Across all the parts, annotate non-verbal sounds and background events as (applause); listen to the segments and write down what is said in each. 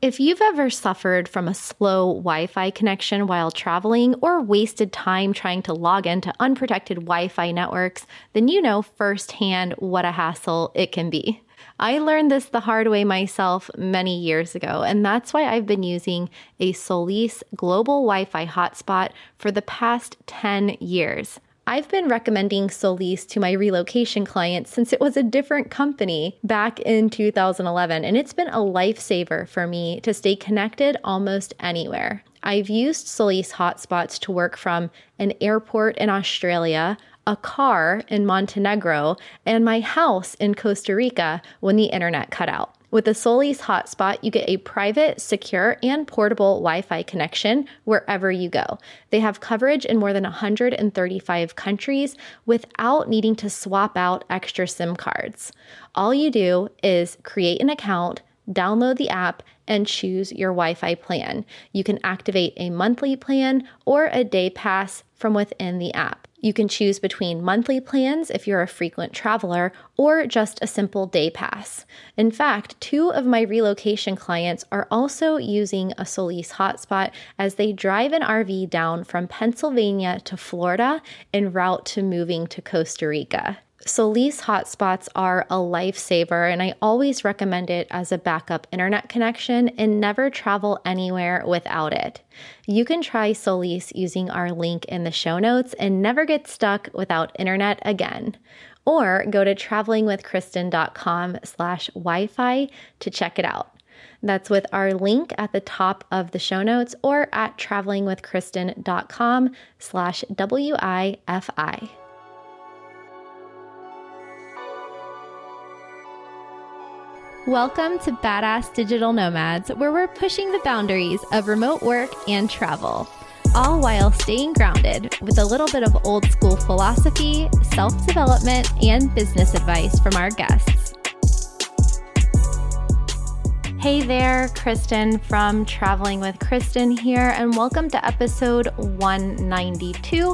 If you've ever suffered from a slow Wi Fi connection while traveling or wasted time trying to log into unprotected Wi Fi networks, then you know firsthand what a hassle it can be. I learned this the hard way myself many years ago, and that's why I've been using a Solis global Wi Fi hotspot for the past 10 years. I've been recommending Solis to my relocation clients since it was a different company back in 2011, and it's been a lifesaver for me to stay connected almost anywhere. I've used Solis hotspots to work from an airport in Australia, a car in Montenegro, and my house in Costa Rica when the internet cut out. With the Solis hotspot, you get a private, secure, and portable Wi Fi connection wherever you go. They have coverage in more than 135 countries without needing to swap out extra SIM cards. All you do is create an account, download the app, and choose your Wi Fi plan. You can activate a monthly plan or a day pass from within the app. You can choose between monthly plans if you're a frequent traveler or just a simple day pass. In fact, two of my relocation clients are also using a Solis hotspot as they drive an RV down from Pennsylvania to Florida en route to moving to Costa Rica. Solis hotspots are a lifesaver, and I always recommend it as a backup internet connection and never travel anywhere without it. You can try Solis using our link in the show notes and never get stuck without internet again. Or go to travelingwithkristen.com slash Wi-Fi to check it out. That's with our link at the top of the show notes or at travelingwithkristen.com slash W-I-F-I. Welcome to Badass Digital Nomads, where we're pushing the boundaries of remote work and travel, all while staying grounded with a little bit of old school philosophy, self development, and business advice from our guests. Hey there, Kristen from Traveling with Kristen here, and welcome to episode 192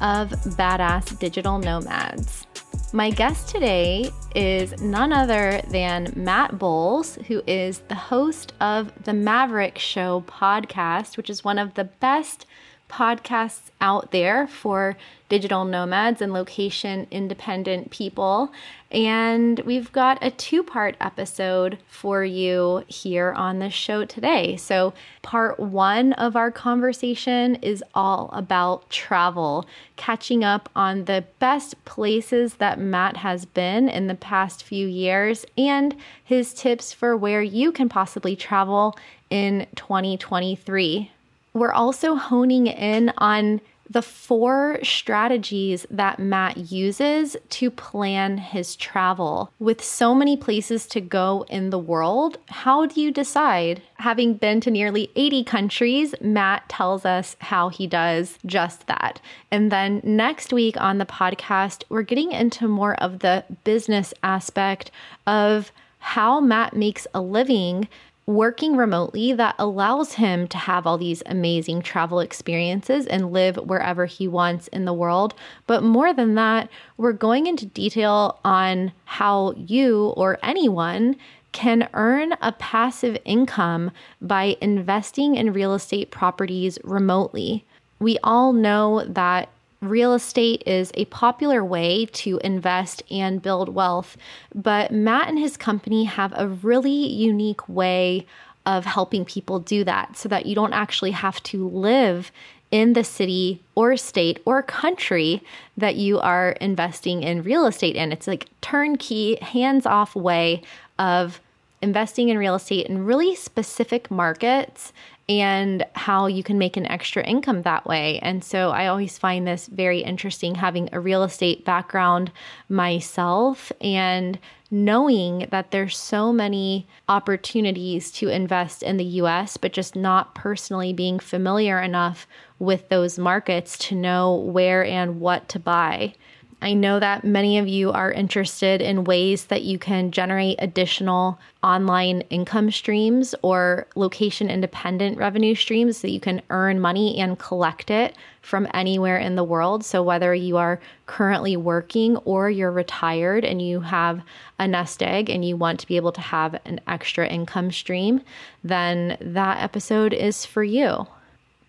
of Badass Digital Nomads. My guest today is none other than Matt Bowles, who is the host of the Maverick Show podcast, which is one of the best podcasts out there for digital nomads and location independent people. And we've got a two part episode for you here on the show today. So, part one of our conversation is all about travel, catching up on the best places that Matt has been in the past few years and his tips for where you can possibly travel in 2023 we're also honing in on the four strategies that Matt uses to plan his travel. With so many places to go in the world, how do you decide? Having been to nearly 80 countries, Matt tells us how he does just that. And then next week on the podcast, we're getting into more of the business aspect of how Matt makes a living working remotely that allows him to have all these amazing travel experiences and live wherever he wants in the world. But more than that, we're going into detail on how you or anyone can earn a passive income by investing in real estate properties remotely. We all know that real estate is a popular way to invest and build wealth, but Matt and his company have a really unique way of helping people do that so that you don't actually have to live in the city or state or country that you are investing in real estate in. It's like turnkey, hands-off way of investing in real estate in really specific markets and how you can make an extra income that way. And so I always find this very interesting having a real estate background myself and knowing that there's so many opportunities to invest in the US but just not personally being familiar enough with those markets to know where and what to buy. I know that many of you are interested in ways that you can generate additional online income streams or location independent revenue streams so you can earn money and collect it from anywhere in the world. So, whether you are currently working or you're retired and you have a nest egg and you want to be able to have an extra income stream, then that episode is for you.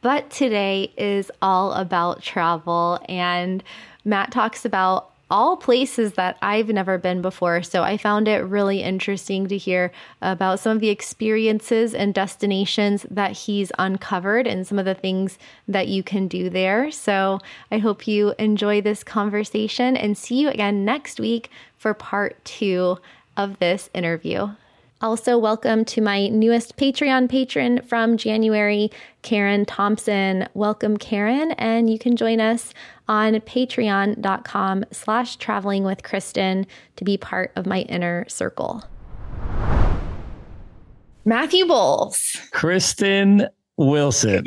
But today is all about travel, and Matt talks about all places that I've never been before. So I found it really interesting to hear about some of the experiences and destinations that he's uncovered and some of the things that you can do there. So I hope you enjoy this conversation and see you again next week for part two of this interview. Also, welcome to my newest Patreon patron from January, Karen Thompson. Welcome, Karen, and you can join us on patreon.com slash traveling with Kristen to be part of my inner circle. Matthew Bowles. Kristen Wilson.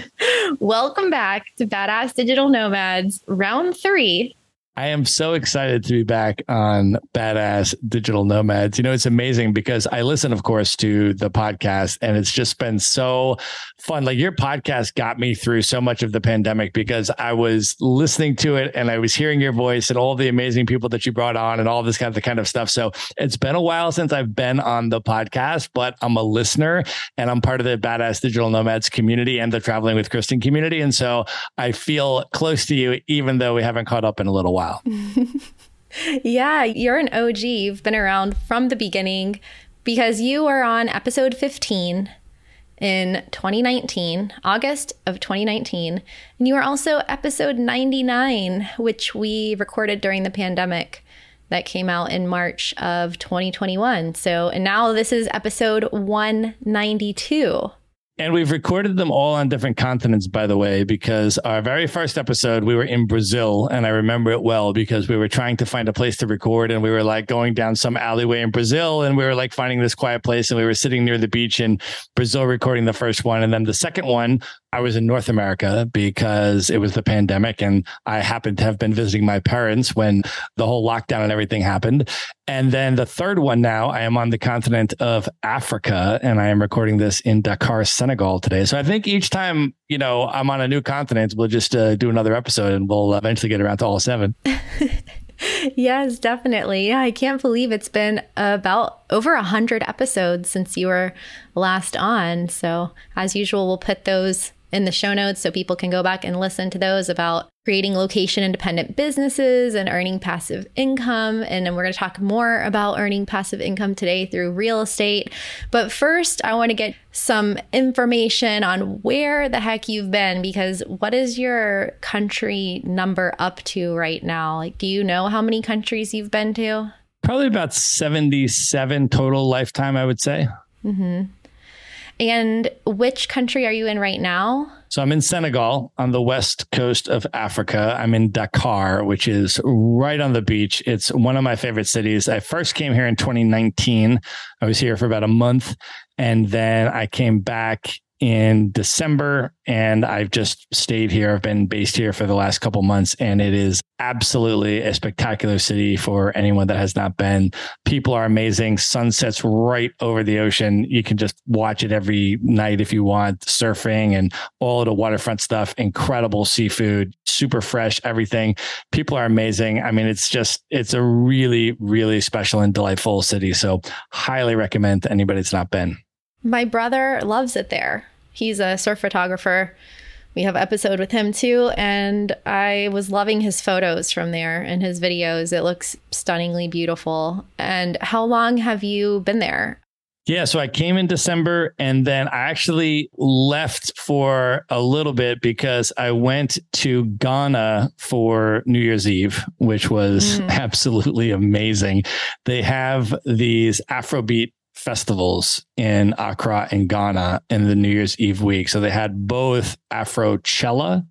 (laughs) Welcome back to Badass Digital Nomads, round three. I am so excited to be back on Badass Digital Nomads. You know, it's amazing because I listen, of course, to the podcast, and it's just been so fun. Like your podcast got me through so much of the pandemic because I was listening to it and I was hearing your voice and all the amazing people that you brought on and all this kind of the kind of stuff. So it's been a while since I've been on the podcast, but I'm a listener and I'm part of the Badass Digital Nomads community and the Traveling with Kristen community. And so I feel close to you, even though we haven't caught up in a little while while. (laughs) yeah, you're an OG. You've been around from the beginning because you were on episode 15 in 2019, August of 2019. And you were also episode 99, which we recorded during the pandemic that came out in March of 2021. So, and now this is episode 192. And we've recorded them all on different continents, by the way, because our very first episode, we were in Brazil. And I remember it well because we were trying to find a place to record. And we were like going down some alleyway in Brazil. And we were like finding this quiet place. And we were sitting near the beach in Brazil recording the first one. And then the second one, I was in North America because it was the pandemic and I happened to have been visiting my parents when the whole lockdown and everything happened. And then the third one now, I am on the continent of Africa and I am recording this in Dakar, Senegal today. So I think each time, you know, I'm on a new continent, we'll just uh, do another episode and we'll eventually get around to all seven. (laughs) yes, definitely. Yeah, I can't believe it's been about over a hundred episodes since you were last on. So as usual, we'll put those in the show notes so people can go back and listen to those about creating location independent businesses and earning passive income. And then we're going to talk more about earning passive income today through real estate. But first, I want to get some information on where the heck you've been because what is your country number up to right now? Like, do you know how many countries you've been to? Probably about 77 total lifetime, I would say. Mm-hmm. And which country are you in right now? So I'm in Senegal on the west coast of Africa. I'm in Dakar, which is right on the beach. It's one of my favorite cities. I first came here in 2019. I was here for about a month and then I came back in December, and I've just stayed here. I've been based here for the last couple months, and it is absolutely a spectacular city for anyone that has not been. People are amazing. Sunsets right over the ocean. You can just watch it every night if you want. Surfing and all the waterfront stuff. Incredible seafood, super fresh, everything. People are amazing. I mean, it's just, it's a really, really special and delightful city. So, highly recommend to anybody that's not been. My brother loves it there. He's a surf photographer. We have an episode with him too, and I was loving his photos from there and his videos. It looks stunningly beautiful. And how long have you been there? Yeah, so I came in December and then I actually left for a little bit because I went to Ghana for New Year's Eve, which was mm. (laughs) absolutely amazing. They have these Afrobeat festivals in Accra and Ghana in the New Year's Eve week. So they had both Afrochella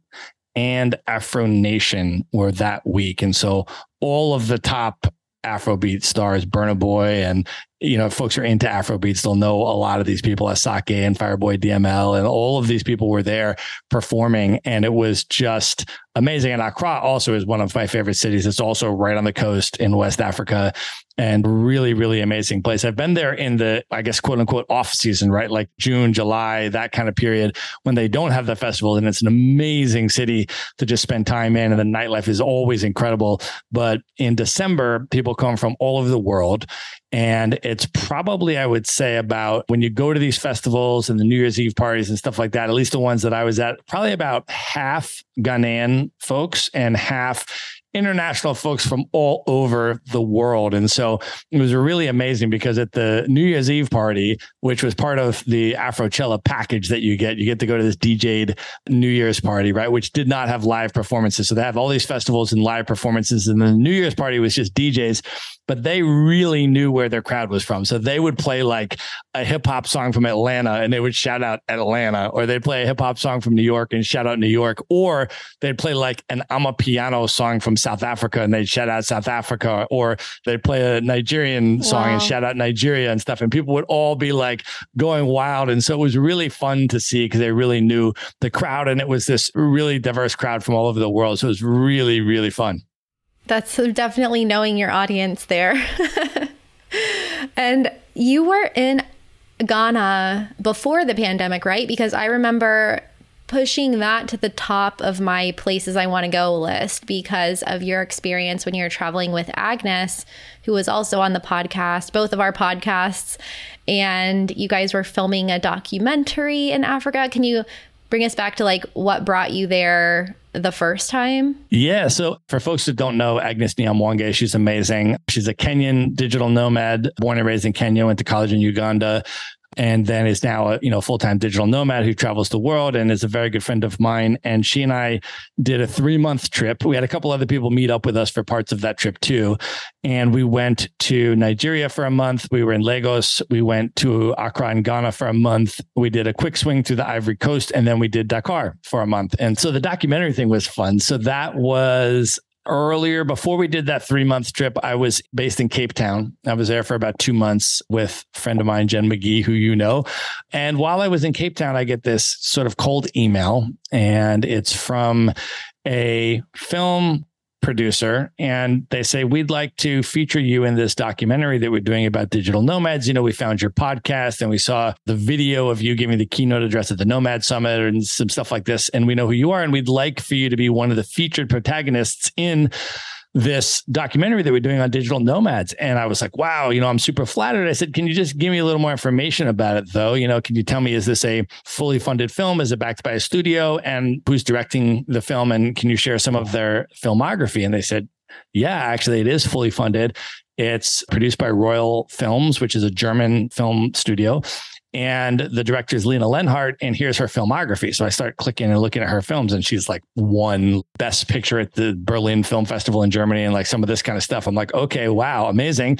and Afro Nation were that week. And so all of the top Afrobeat stars, Burna Boy and you know, folks are into Afro beats, they'll know a lot of these people, Asake and Fireboy DML, and all of these people were there performing. And it was just amazing. And Accra also is one of my favorite cities. It's also right on the coast in West Africa and really, really amazing place. I've been there in the, I guess, quote unquote off season, right? Like June, July, that kind of period when they don't have the festival. And it's an amazing city to just spend time in. And the nightlife is always incredible. But in December, people come from all over the world. And it's probably, I would say, about when you go to these festivals and the New Year's Eve parties and stuff like that, at least the ones that I was at, probably about half Ghanaian folks and half international folks from all over the world. And so it was really amazing because at the New Year's Eve party, which was part of the Afrochella package that you get, you get to go to this DJ'd New Year's party, right? Which did not have live performances. So they have all these festivals and live performances. And the New Year's party was just DJs but they really knew where their crowd was from. So they would play like a hip hop song from Atlanta and they would shout out Atlanta, or they'd play a hip hop song from New York and shout out New York, or they'd play like an amapiano song from South Africa and they'd shout out South Africa, or they'd play a Nigerian song wow. and shout out Nigeria and stuff. And people would all be like going wild. And so it was really fun to see because they really knew the crowd and it was this really diverse crowd from all over the world. So it was really, really fun. That's definitely knowing your audience there. (laughs) and you were in Ghana before the pandemic, right? Because I remember pushing that to the top of my places I want to go list because of your experience when you were traveling with Agnes, who was also on the podcast, both of our podcasts. And you guys were filming a documentary in Africa. Can you bring us back to like what brought you there the first time? Yeah. So for folks that don't know, Agnes Nyamwange, she's amazing. She's a Kenyan digital nomad, born and raised in Kenya, went to college in Uganda, and then is now a you know full-time digital nomad who travels the world and is a very good friend of mine. And she and I did a 3 month trip. We had a couple other people meet up with us for parts of that trip too. And we went to Nigeria for a month. We were in Lagos. We went to Accra and Ghana for a month. We did a quick swing through the Ivory Coast and then we did Dakar for a month. And so the documentary thing was fun. So that was earlier before we did that three month trip i was based in cape town. I was there for about two months with a friend of mine jen mcgee who you know. And while i was in cape town i get this sort of cold email and it's from a film producer and they say we'd like to feature you in this documentary that we're doing about digital nomads. You know we found your podcast and we saw the video of you giving the keynote address at the nomad summit and some stuff like this and we know who you are and we'd like for you to be one of the featured protagonists in this documentary that we're doing on digital nomads. And I was like, wow, you know, I'm super flattered. I said, can you just give me a little more information about it though? You know, can you tell me, is this a fully funded film? Is it backed by a studio? And who's directing the film? And can you share some of their filmography? And they said, yeah, actually, it is fully funded. It's produced by Royal Films, which is a German film studio and the director is Lena Leonhardt, and here's her filmography. So I start clicking and looking at her films, and she's like won Best Picture at the Berlin Film Festival in Germany, and like some of this kind of stuff. I'm like, okay, wow, amazing.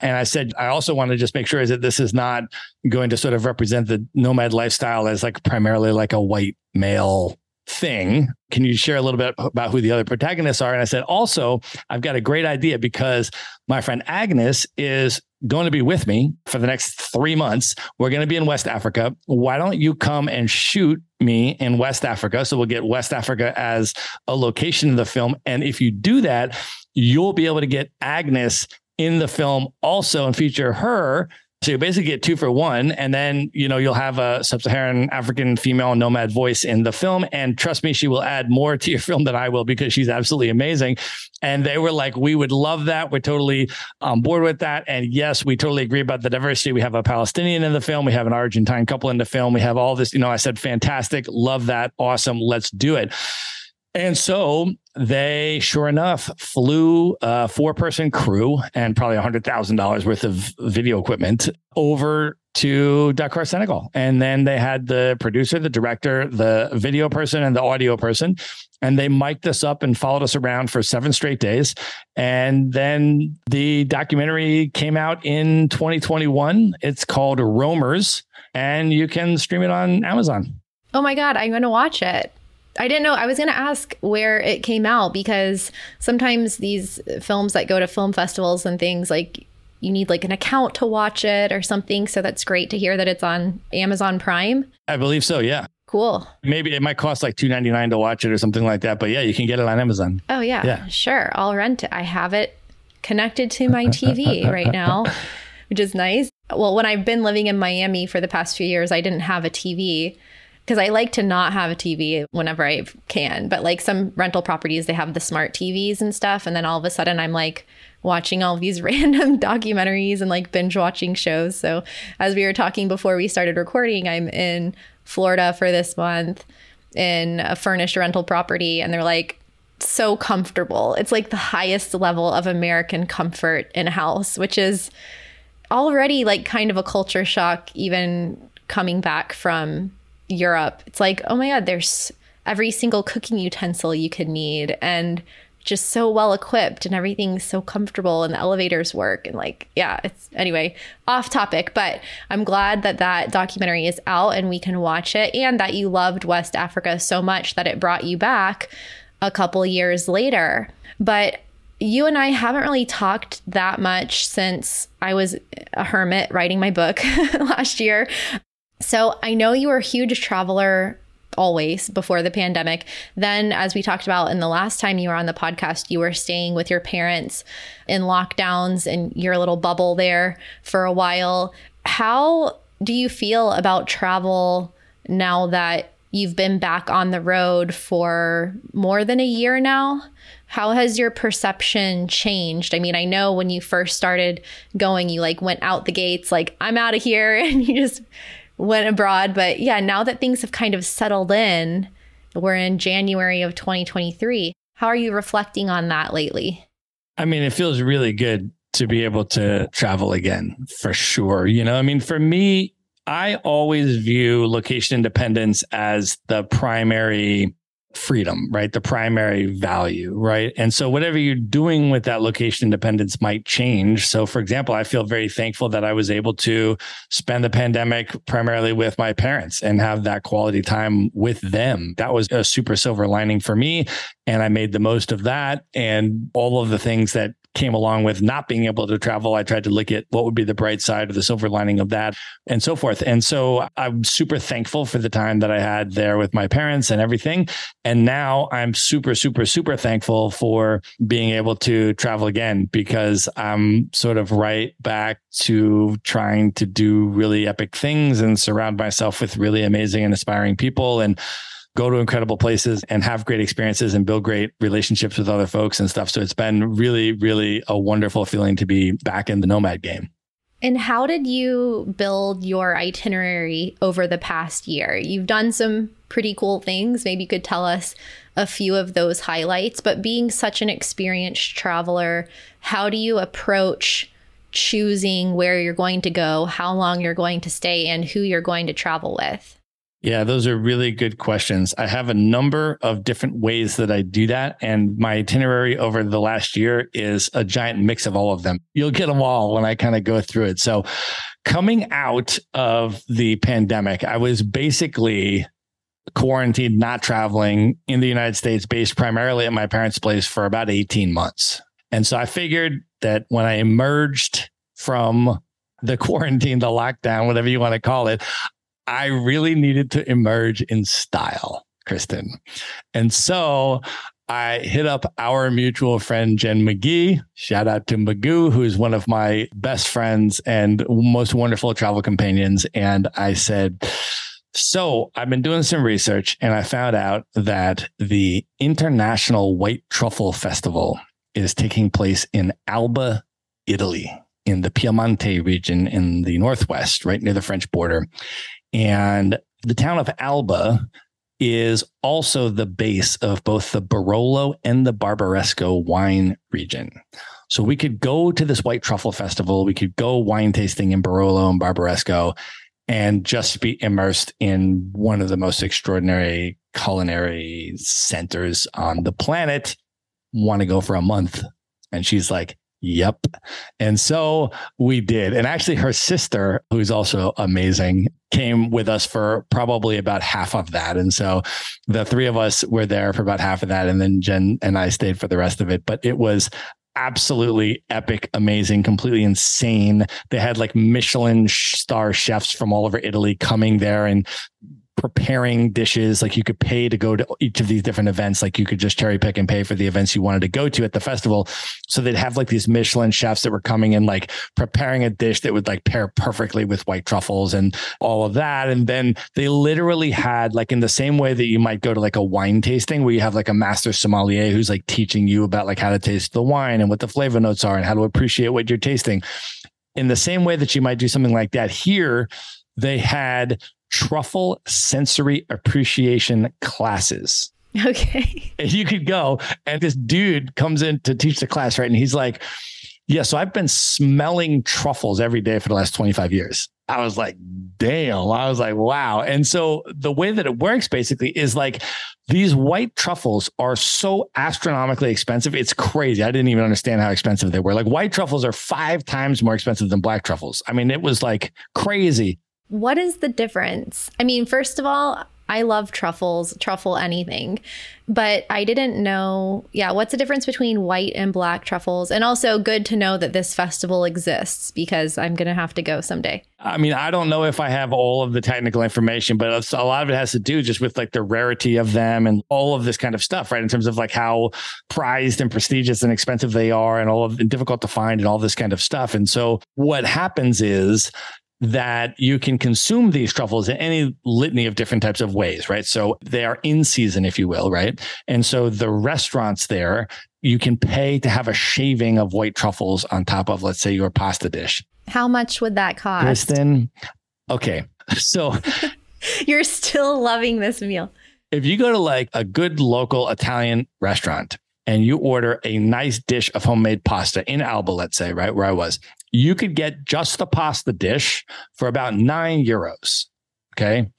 And I said, I also want to just make sure is that this is not going to sort of represent the nomad lifestyle as like primarily like a white male thing. Can you share a little bit about who the other protagonists are? And I said, also, I've got a great idea because my friend Agnes is going to be with me for the next three months. We're going to be in West Africa. Why don't you come and shoot me in West Africa? So we'll get West Africa as a location in the film. And if you do that, you'll be able to get Agnes in the film also and feature her so you basically get two for one, and then you know you'll have a sub-Saharan African female nomad voice in the film. And trust me, she will add more (laughs) to your film than I will because she's absolutely amazing. And they were like, "We would love that. We're totally on board with that." And yes, we totally agree about the diversity. We have a Palestinian in the film. We have an Argentine couple in the film. We have all this. You know, I said, "Fantastic, love that, awesome, let's do it." And so they, sure enough, flew a four person crew and probably $100,000 worth of video equipment over to Dakar, Senegal. And then they had the producer, the director, the video person, and the audio person. And they mic'd us up and followed us around for seven straight days. And then the documentary came out in 2021. It's called Roamers, and you can stream it on Amazon. Oh my God, I'm going to watch it. I didn't know. I was going to ask where it came out because sometimes these films that go to film festivals and things like you need like an account to watch it or something. So that's great to hear that it's on Amazon Prime. I believe so. Yeah. Cool. Maybe it might cost like two ninety nine to watch it or something like that. But yeah, you can get it on Amazon. Oh yeah, yeah. Sure. I'll rent it. I have it connected to my TV (laughs) right now, which is nice. Well, when I've been living in Miami for the past few years, I didn't have a TV because I like to not have a TV whenever I can. But like some rental properties, they have the smart TVs and stuff. And then all of a sudden, I'm like watching all these (laughs) random documentaries and like binge watching shows. So, as we were talking before we started recording, I'm in Florida for this month in a furnished rental property. And they're like, so comfortable. It's like the highest level of American comfort in a house, which is already like kind of a culture shock, even coming back from Europe. It's like, oh my God, there's every single cooking utensil you could need and just so well equipped and everything's so comfortable and the elevators work and like yeah it's anyway off topic but i'm glad that that documentary is out and we can watch it and that you loved west africa so much that it brought you back a couple years later but you and I haven't really talked that much since I was a hermit writing my book (laughs) last year. So I know you were a huge traveler always before the pandemic. Then, as we talked about in the last time you were on the podcast, you were staying with your parents in lockdowns in your little bubble there for a while. How do you feel about travel now that you've been back on the road for more than a year now? How has your perception changed? I mean, I know when you first started going, you like went out the gates, like, I'm out of here, (laughs) and you just went abroad. But yeah, now that things have kind of settled in, we're in January of 2023. How are you reflecting on that lately? I mean, it feels really good to be able to travel again for sure. You know, I mean, for me, I always view location independence as the primary freedom, right? The primary value, right? And so whatever you're doing with that location independence might change. So for example, I feel very thankful that I was able to spend the pandemic primarily with my parents and have that quality time with them. That was a super silver lining for me. And I made the most of that and all of the things that came along with not being able to travel. I tried to look at what would be the bright side or the silver lining of that and so forth. And so I'm super thankful for the time that I had there with my parents and everything. And now I'm super, super, super thankful for being able to travel again because I'm sort of right back to trying to do really epic things and surround myself with really amazing and aspiring people. And go to incredible places and have great experiences and build great relationships with other folks and stuff. So it's been really, really a wonderful feeling to be back in the nomad game. And how did you build your itinerary over the past year? You've done some pretty cool things. Maybe you could tell us a few of those highlights. But being such an experienced traveler, how do you approach choosing where you're going to go, how long you're going to stay, and who you're going to travel with? Yeah, those are really good questions. I have a number of different ways that I do that. And my itinerary over the last year is a giant mix of all of them. You'll get them all when I kind of go through it. So, coming out of the pandemic, I was basically quarantined, not traveling in the United States, based primarily at my parents' place for about 18 months. And so I figured that when I emerged from the (laughs) quarantine, the lockdown, whatever you want to call it, I really needed to emerge in style, Kristen. And so I hit up our mutual friend, Jen McGee. Shout out to Magoo, who's one of my best friends and most wonderful travel companions. And I said, so I've been doing some research and I found out that the International White Truffle Festival is taking place in Alba, Italy, in the Piemonte region in the Northwest, right near the French border. And the town of Alba is also the base of both the Barolo and the Barbaresco wine region. So we could go to this white truffle festival, we could go wine tasting in Barolo and Barbaresco and just be immersed in one of the most extraordinary culinary centers on the planet. Want to go for a month? And she's like, Yep. And so we did. And actually, her sister, who's also amazing, came with us for probably about half of that. And so the three of us were there for about half of that. And then Jen and I stayed for the rest of it. But it was absolutely epic, amazing, completely insane. They had like Michelin star chefs from all over Italy coming there and preparing dishes. Like you could pay to go to each of these different events. Like you could just cherry pick and pay for the events you wanted to go to at the festival. So they'd have like these Michelin chefs that were coming in like preparing a dish that would like pair perfectly with white truffles and all of that. And then they literally had like in the same way that you might go to like a wine tasting where you have like a master sommelier who's like teaching you about like how to taste the wine and what the flavor notes are and how to appreciate what you're tasting. In the same way that you might do something like that here, they had truffle sensory appreciation classes. Okay. And you could go, and this dude comes in to teach the class, right? And he's like, Yeah, so I've been smelling truffles every day for the last 25 years. I was like, damn. I was like, wow. And so the way that it works basically is like these white truffles are so astronomically expensive. It's crazy. I didn't even understand how expensive they were. Like white truffles are five times more expensive than black truffles. I mean, it was like crazy. What is the difference? I mean, first of all, I love truffles, truffle anything, but I didn't know. Yeah, what's the difference between white and black truffles? And also, good to know that this festival exists because I'm going to have to go someday. I mean, I don't know if I have all of the technical information, but a lot of it has to do just with like the rarity of them and all of this kind of stuff, right? In terms of like how prized and prestigious and expensive they are and all of and difficult to find and all this kind of stuff. And so what happens is that you can consume these truffles in any litany of different types of ways, right? So they are in season, if you will, right? And so the restaurants there, you can pay to have a shaving of white truffles on top of, let's say, your pasta dish. How much would that cost? Kristen, okay. (laughs) So (laughs) you're still loving this meal. If you go to like a good local Italian restaurant and you order a nice dish of homemade pasta in Alba, let's say, right where I was, you could get just the pasta dish for about nine euros. Okay.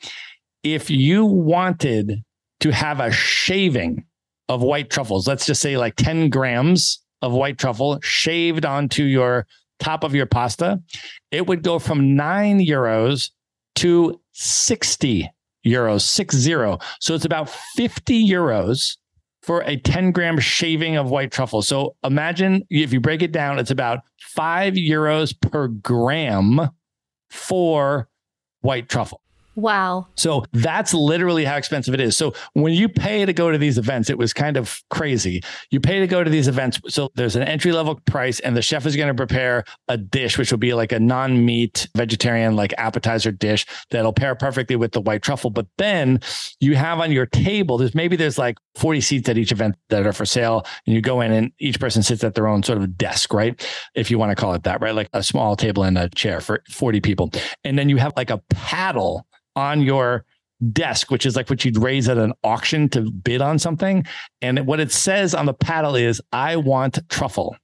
If you wanted to have a shaving of white truffles, let's just say like 10 grams of white truffle shaved onto your top of your pasta, it would go from nine euros to 60 euros, six zero. So it's about 50 euros for a 10 gram shaving of white truffle. So imagine if you break it down, it's about five euros per gram for white truffle. Wow. So that's literally how expensive it is. So when you pay to go to these events, it was kind of crazy. You pay to go to these events. So there's an entry level price, and the chef is going to prepare a dish, which will be like a non meat vegetarian, like appetizer dish that'll pair perfectly with the white truffle. But then you have on your table, there's maybe there's like 40 seats at each event that are for sale. And you go in and each person sits at their own sort of desk, right? If you want to call it that, right? Like a small table and a chair for 40 people. And then you have like a paddle on your desk, which is like what you'd raise at an auction to bid on something. And what it says on the paddle is, I want truffle.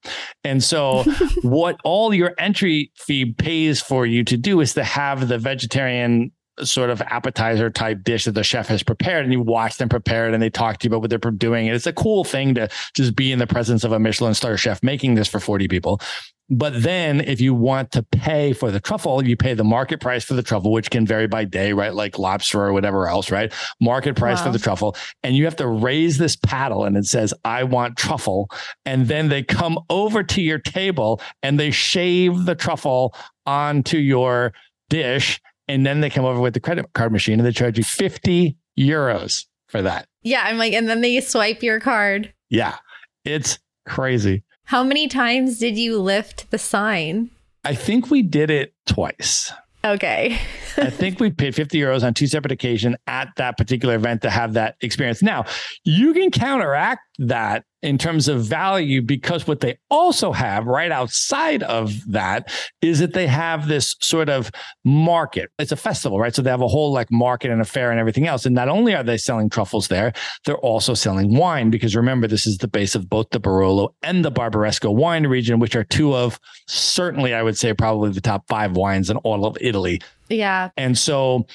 And so, (laughs) what all your entry fee pays for you to do is to have the vegetarian sort of appetizer type dish that the chef has prepared and you watch them prepare it and they talk to you about what they're doing. And it's a cool thing to just be in the presence of a Michelin star chef making this for 40 people. But then if you want to pay for the truffle, you pay the market price for the truffle, which can vary by day, right? Like lobster or whatever else, right? Market price wow. for the truffle. And you have to raise this paddle and it says, I want truffle. And then they come over to your table and they shave the truffle onto your dish. And then they come over with the credit card machine and they charge you 50 euros for that. Yeah. I'm like, and then they swipe your card. Yeah. It's crazy. How many times did you lift the sign? I think we did it twice. Okay. I think we paid 50 euros on two separate occasions at that particular event to have that experience. Now, you can counteract that in terms of value because what they also have right outside of that is that they have this sort of market. It's a festival, right? So they have a whole like market and a fair and everything else. And not only are they selling truffles there, they're also selling wine because remember, this is the base of both the Barolo and the Barbaresco wine region, which are two of certainly, I would say, probably the top five wines in all of Italy. Yeah. And so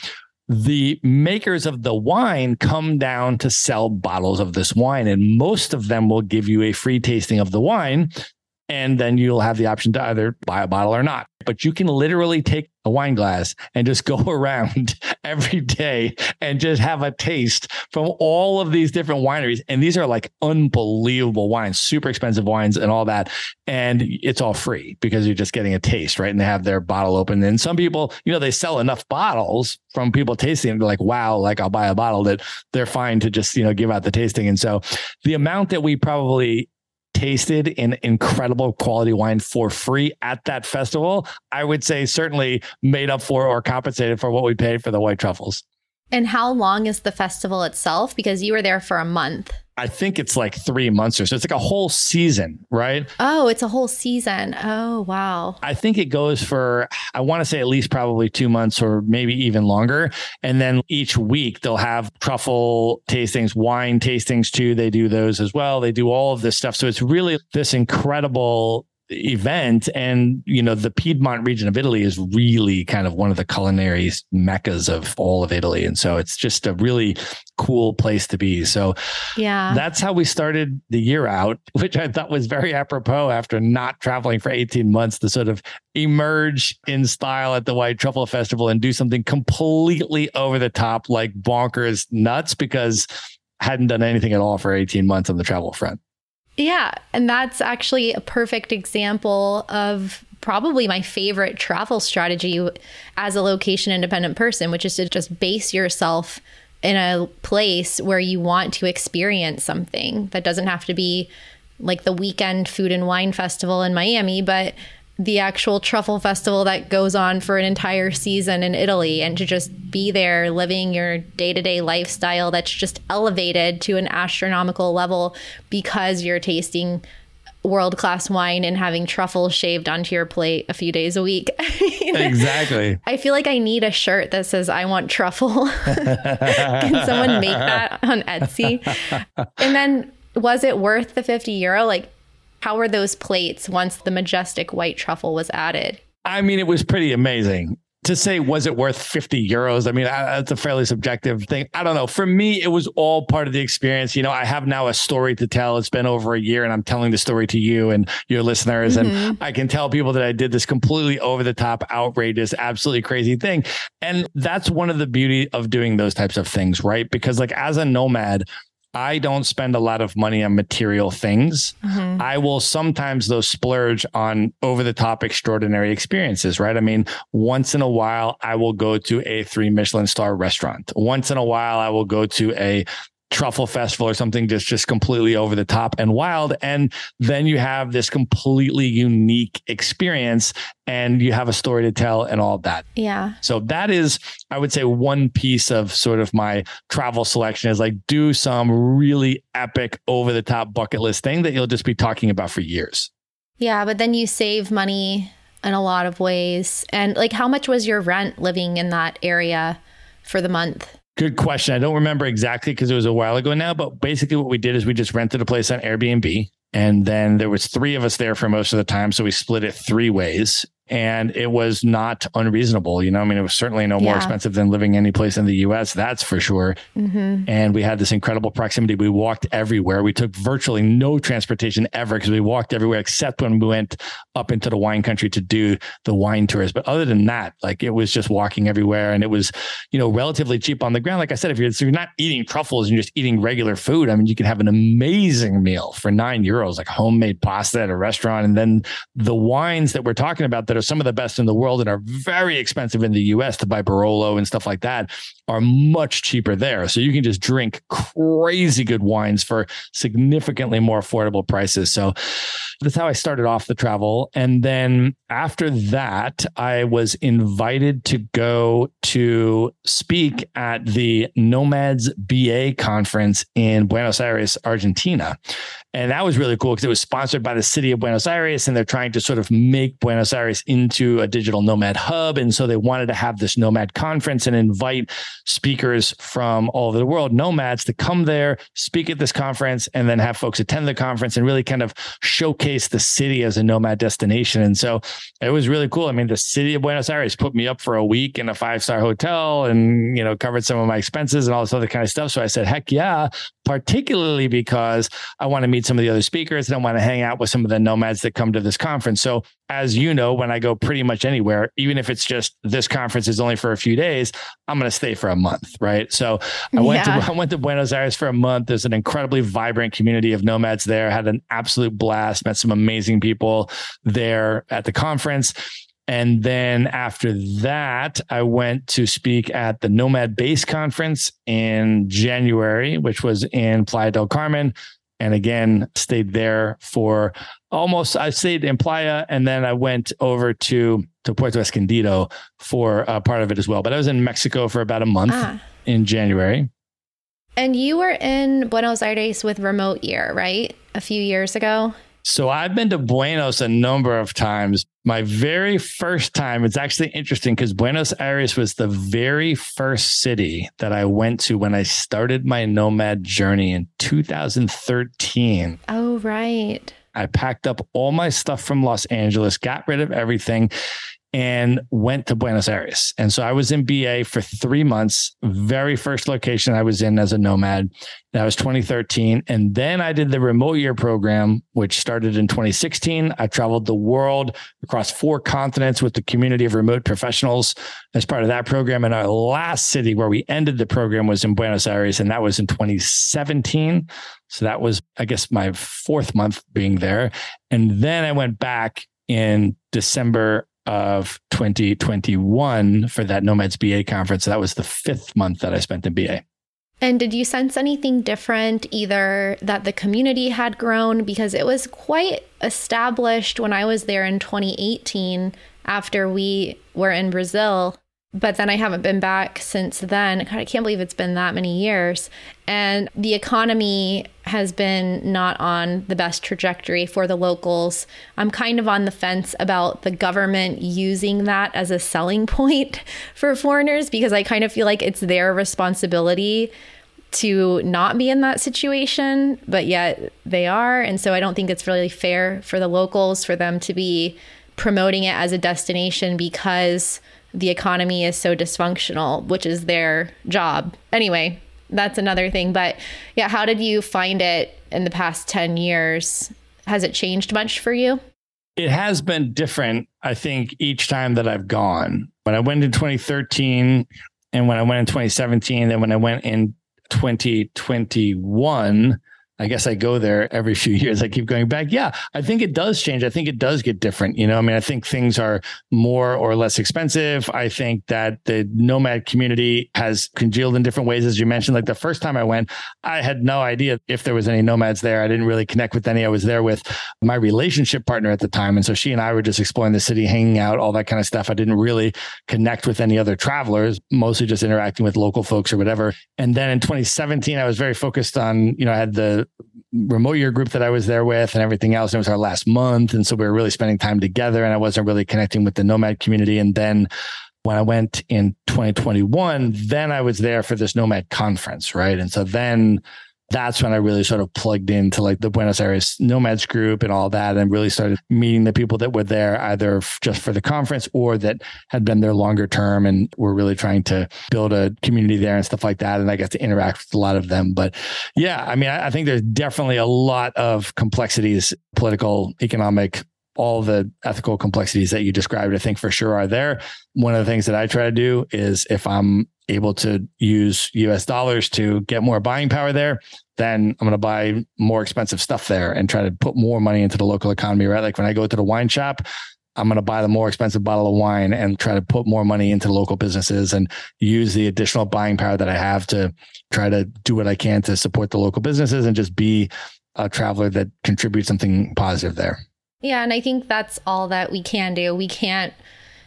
the makers of the wine come down to sell bottles of this wine, and most of them will give you a free tasting of the wine And then you'll have the option to either buy a bottle or not. But you can literally take a wine glass and just (laughs) go around (laughs) every day and just have a taste from all of these different wineries. And these are like unbelievable wines, super expensive wines and all that. And it's all free because you're just getting a taste, right? And they have their bottle open. And some people, you know, they sell enough bottles from people tasting and they're like, wow, like I'll buy a bottle that they're fine to just, you know, give out the tasting. And so the amount that we probably tasted in incredible quality wine for free at that festival, I would say certainly made up for or compensated for what we paid for the white truffles. And how long is the festival itself? Because you were there for a month. I think it's like three months or so. It's like a whole season, right? Oh, it's a whole season. Oh, wow. I think it goes for, I want to say at least probably two months or maybe even longer. And then each week they'll have truffle tastings, wine tastings too. They do those as well. They do all of this stuff. So it's really this incredible event. And you know the piedmont region of italy is really kind of one of the culinary meccas of all of italy. And so it's just a really cool place to be. So yeah. that's how we started the year out (laughs) which i thought was very apropos after not traveling for 18 months to sort of emerge in style at the white truffle festival and do something completely over the top like bonkers nuts because hadn't done anything at all for 18 months on the travel front yeah. And that's actually a perfect example of probably my favorite travel strategy as a location independent person, which is to just base yourself in a place where you want to experience something that doesn't have to be like the weekend food and wine festival in Miami, but the actual truffle festival that goes on for an entire season in Italy and to just be there living your day-to-day lifestyle that's just elevated to an astronomical level because you're tasting world-class wine and having truffles shaved onto your plate a few days a week. (laughs) exactly. I feel like I need a shirt that says I want truffle. (laughs) Can someone make that on Etsy? (laughs) And then was it worth the 50 euro? Like how were those plates once the majestic white truffle was added? I mean, it was pretty amazing. To say, was it worth 50 euros? I mean, that's a fairly subjective thing. I don't know. For me, it was all part of the experience. You know, I have now a story to tell. It's been over a year and I'm telling the story to you and your listeners. Mm-hmm. And I can tell people that I did this completely over the top, outrageous, absolutely crazy thing. And that's one of the beauty of doing those types of things, right? Because, like, as a nomad, I don't spend a lot of money on material things. Mm-hmm. I will sometimes though splurge on over the top extraordinary experiences, right? I mean, once in a while I will go to a three Michelin star restaurant. Once in a while I will go to a truffle festival or something just just completely over the top and wild. And then you have this completely unique experience and you have a story to tell and all that. Yeah. So that is i would say one piece of sort of my travel selection is like do some really epic over the top bucket list thing that you'll just be talking about for years. Yeah but then you save money in a lot of ways. And like how much was your rent living in that area for the month Good question. I don't remember exactly because it was a while ago now, but basically what we did is we just rented a place on Airbnb and then there was three of us there for most of the time so we split it three ways and it was not unreasonable. You know, I mean, it was certainly no more expensive than living any place in the US, that's for sure. Mm-hmm. And we had this incredible proximity. We walked everywhere. We took virtually no transportation ever because we walked everywhere except when we went up into the wine country to do the wine tours. But other than that, like it was just walking everywhere and it was, you know, relatively cheap on the ground. Like I said, if you're, so you're not eating truffles and you're just eating regular food, I mean, you can have an amazing meal for nine euros, like homemade pasta at a restaurant. And then the wines that we're talking about that are some of the best in the world and are very expensive in the US to buy Barolo and stuff like that are much cheaper there. So you can just drink crazy good wines for significantly more affordable prices. So that's how I started off the travel. And then after that, I was invited to go to speak at the Nomads BA conference in Buenos Aires, Argentina. And that was really cool because it was sponsored by the city of Buenos Aires and they're trying to sort of make Buenos Aires into a digital nomad hub. And so they wanted to have this nomad conference and invite speakers from all over the world, nomads, to come there, speak at this conference, and then have folks attend the conference and really kind of showcase the city as a nomad destination. And so it was really cool. I mean, the city of Buenos Aires put me up for a week in a five star hotel and, you know, covered some of my expenses and all this other kind of stuff. So I said, heck yeah, particularly because I want to meet some of the other speakers and I want to hang out with some of the nomads that come to this conference. So, as you know, when I go pretty much anywhere, even if it's just this conference is only for a few days, I'm going to stay for a month, right? So, I went yeah. to (laughs) I went to Buenos Aires for a month. There's an incredibly vibrant community of nomads there. Had an absolute blast. Met some amazing people there at the conference. And then after that, I went to speak at the Nomad Base Conference in January, which was in Playa del Carmen. And again, stayed there for almost, I stayed in Playa and then I went over to, to Puerto Escondido for a part of it as well. But I was in Mexico for about a month ah. in January. And you were in Buenos Aires with Remote Year, right? A few years ago. So I've been to Buenos a number of times. My very first time, it's actually interesting because Buenos Aires was the very first city that I went to when I started my nomad journey in 2013. Oh, right. I packed up all my stuff from Los Angeles, got rid of everything, and went to Buenos Aires. And so I was in BA for three months, very first location I was in as a nomad. That was 2013. And then I did the remote year program, which started in 2016. I traveled the world across four continents with the community of remote professionals as part of that program. And our last city where we ended the program was in Buenos Aires, and that was in 2017. So that was, I guess, my fourth month being there. And then I went back in December of 2021 for that Nomads BA conference. That was the fifth month that I spent in BA. And did you sense anything different, either that the community had grown because it was quite established when I was there in 2018 after we were in Brazil? But then I haven't been back since then. God, I can't believe it's been that many years. And the economy has been not on the best trajectory for the locals. I'm kind of on the fence about the government using that as a selling (laughs) point for foreigners because I kind of feel like it's their responsibility to not be in that situation, but yet they are. And so I don't think it's really fair for the locals for them to be promoting it as a destination because the economy is so dysfunctional, which is their job. Anyway, that's another thing. But yeah, how did you find it in the past 10 years? Has it changed much for you? It has been different, I think, each time that I've gone. When I went in 2013 and when I went in 2017, and when I went in 2021, I guess I go there every few (laughs) years. I keep going back. Yeah, I think it does change. I think it does get different. You know, I mean, I think things are more or less expensive. I think that the nomad community has congealed in different ways, as you mentioned. Like the first time I went, I had no idea if there was any nomads there. I didn't really connect with any. I was there with my relationship partner at the time. And so she and I were just exploring the city, hanging out, all that kind of stuff. I didn't really connect with any other travelers, mostly just interacting with local folks or whatever. And then in 2017, I was very focused on, you know, I had the remote year group that I was there with and everything else. And it was our last month. And so we were really spending time together and I wasn't really connecting with the nomad community. And then when I went in 2021, then I was there for this nomad conference. Right. And so then that's when I really sort of plugged into like the Buenos Aires Nomads group and all that, and really started meeting the people that were there either just for the conference or that had been there longer term and were really trying to build a community there and stuff like that. And I got to interact with a lot of them. But yeah, I mean, I, think there's definitely a lot of complexities, political, economic, all the ethical complexities that you described, I think for sure are there. One of the things that I try to do is if I'm able to use US dollars to get more buying power there, then I'm going to buy more expensive stuff there and try to put more money into the local economy, right? Like when I go to the wine shop, I'm going to buy the more expensive bottle of wine and try to put more money into local businesses and use the additional buying power that I have to try to do what I can to support the local businesses and just be a traveler that contributes something positive there. Yeah. And I think that's all that we can do. We can't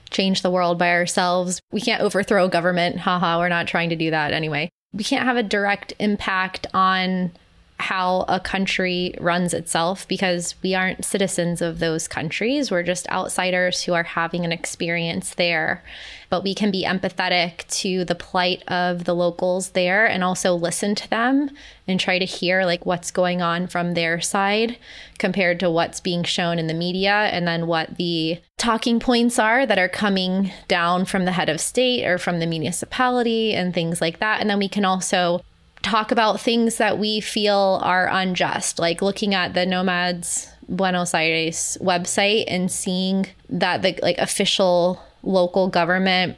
change the world by ourselves. We can't overthrow government. Haha, we're not trying to do that anyway. We can't have a direct impact on how a country runs itself because we aren't citizens of those countries. We're just outsiders who are having an experience there. But we can be empathetic to the plight of the locals there and also listen to them and try to hear like what's going on from their side compared to what's being shown in the media and then what the talking points are that are coming down from the head of state or from the municipality and things like that. And then we can also talk about things that we feel are unjust, like looking at the Nomads Buenos Aires website and seeing that the like official local government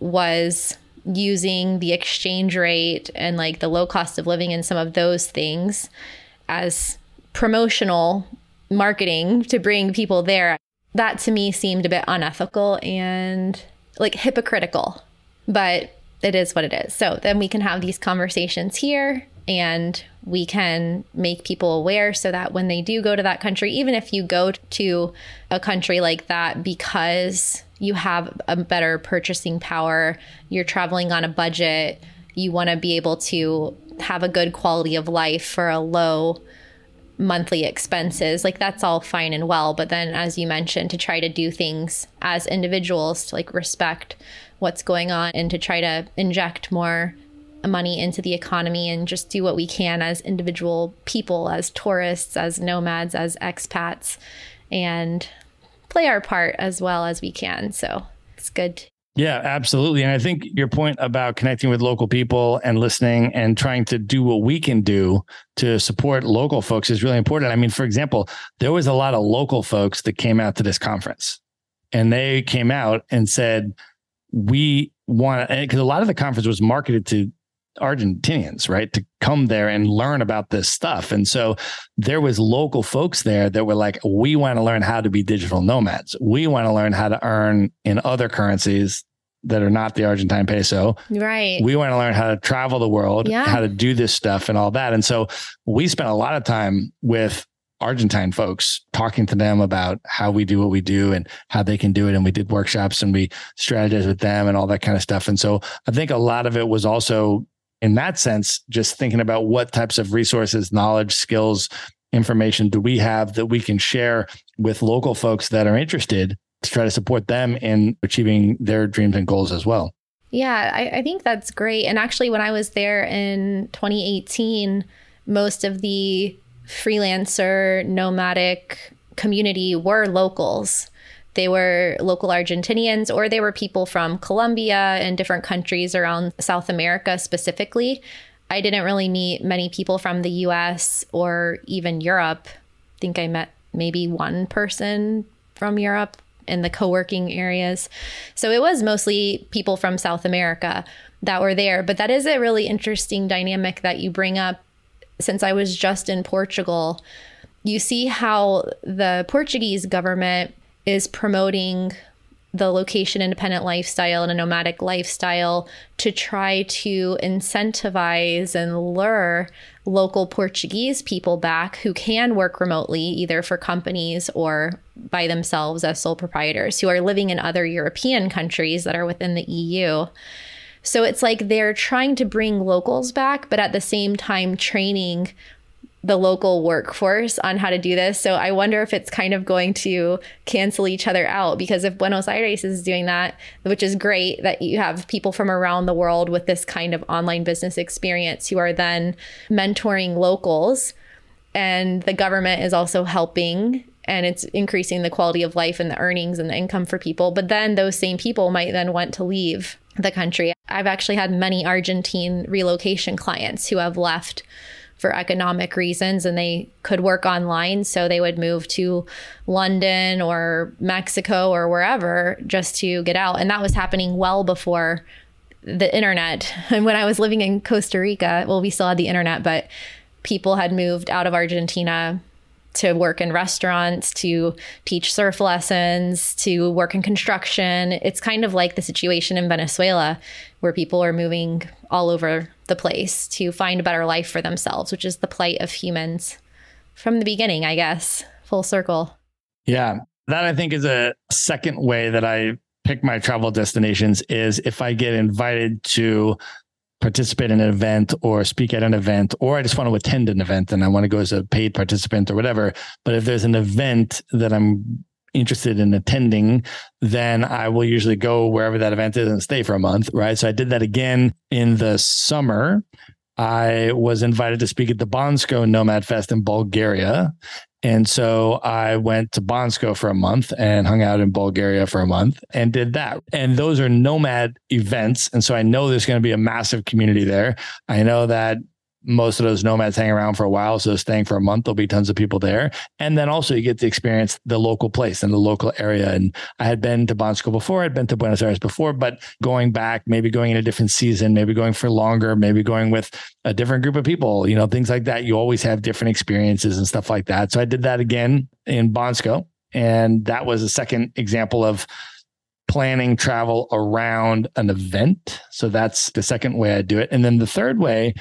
was using the exchange rate and like the low cost of living and some of those things as promotional marketing to bring people there. That to me seemed a bit unethical and like hypocritical. But it is what it is. So then we can have these conversations here and we can make people aware so that when they do go to that country, even if you go to a country like that because you have a better purchasing power, you're traveling on a budget, you want to be able to have a good quality of life for a low monthly expenses like that's all fine and well but then as you mentioned to try to do things as individuals to like respect what's going on and to try to inject more money into the economy and just do what we can as individual people, as tourists, as nomads, as expats, and play our part as well as we can. So it's good. Yeah, absolutely. And I think your point about connecting with local people and listening and trying to do what we can do to support local folks is really important. I mean, for example, there was a lot of local folks that came out to this conference and they came out and said, we want because a lot of the conference was marketed to Argentinians, right, to come there and learn about this stuff. And so there was local folks there that were like, we want to learn how to be digital nomads. We want to learn how to earn in other currencies that are not the Argentine peso. Right. We want to learn how to travel the world, yeah. how to do this stuff and all that. And so we spent a lot of time with Argentine folks, talking to them about how we do what we do and how they can do it. And we did workshops and we strategized with them and all that kind of stuff. And so I think a lot of it was also in that sense, just thinking about what types of resources, knowledge, skills, information do we have that we can share with local folks that are interested to try to support them in achieving their dreams and goals as well. Yeah, I, I think that's great. And actually, when I was there in 2018, most of the freelancer, nomadic community were locals. They were local Argentinians, or they were people from Colombia and different countries around South America specifically. I didn't really meet many people from the US or even Europe. I think I met maybe one person from Europe in the co working areas. So it was mostly people from South America that were there. But that is a really interesting dynamic that you bring up since I was just in Portugal, you see how the Portuguese government is promoting the location independent lifestyle and a nomadic lifestyle to try to incentivize and lure local Portuguese people back who can work remotely, either for companies or by themselves as sole proprietors, who are living in other European countries that are within the EU. So it's like they're trying to bring locals back, but at the same time training the local workforce on how to do this. So I wonder if it's kind of going to cancel each other out because if Buenos Aires is doing that, which is great that you have people from around the world with this kind of online business experience who are then mentoring locals and the government is also helping and it's increasing the quality of life and the earnings and the income for people, but then those same people might then want to leave the country. I've actually had many Argentine relocation clients who have left for economic reasons and they could work online. So they would move to London or Mexico or wherever just to get out. And that was happening well before the internet. (laughs) And when I was living in Costa Rica, well, we still had the internet, but people had moved out of Argentina to work in restaurants, to teach surf lessons, to work in construction. It's kind of like the situation in Venezuela where people are moving all over the place to find a better life for themselves, which is the plight of humans from the beginning, I guess, full circle. Yeah. That I think is a second way that I pick my travel destinations is if I get invited to participate in an event or speak at an event, or I just want to attend an event and I want to go as a paid participant or whatever. But if there's an event that I'm interested in attending, then I will usually go wherever that event is and stay for a month. Right. So I did that again in the summer. I was invited to speak at the Bansko Nomad Fest in Bulgaria. And so I went to Bansko for a month and hung out in Bulgaria for a month and did that. And those are nomad events. And so I know there's going to be a massive community there. I know that most of those nomads hang around for a while. So staying for a month, there'll be tons of people there. And then also you get to experience the local place and the local area. And I had been to Bansko before, I'd been to Buenos Aires before, but going back, maybe going in a different season, maybe going for longer, maybe going with a different group of people, you know, things like that. You always have different experiences and stuff like that. So I did that again in Bansko. And that was a second example of planning travel around an event. So that's the second way I do it. And then the third way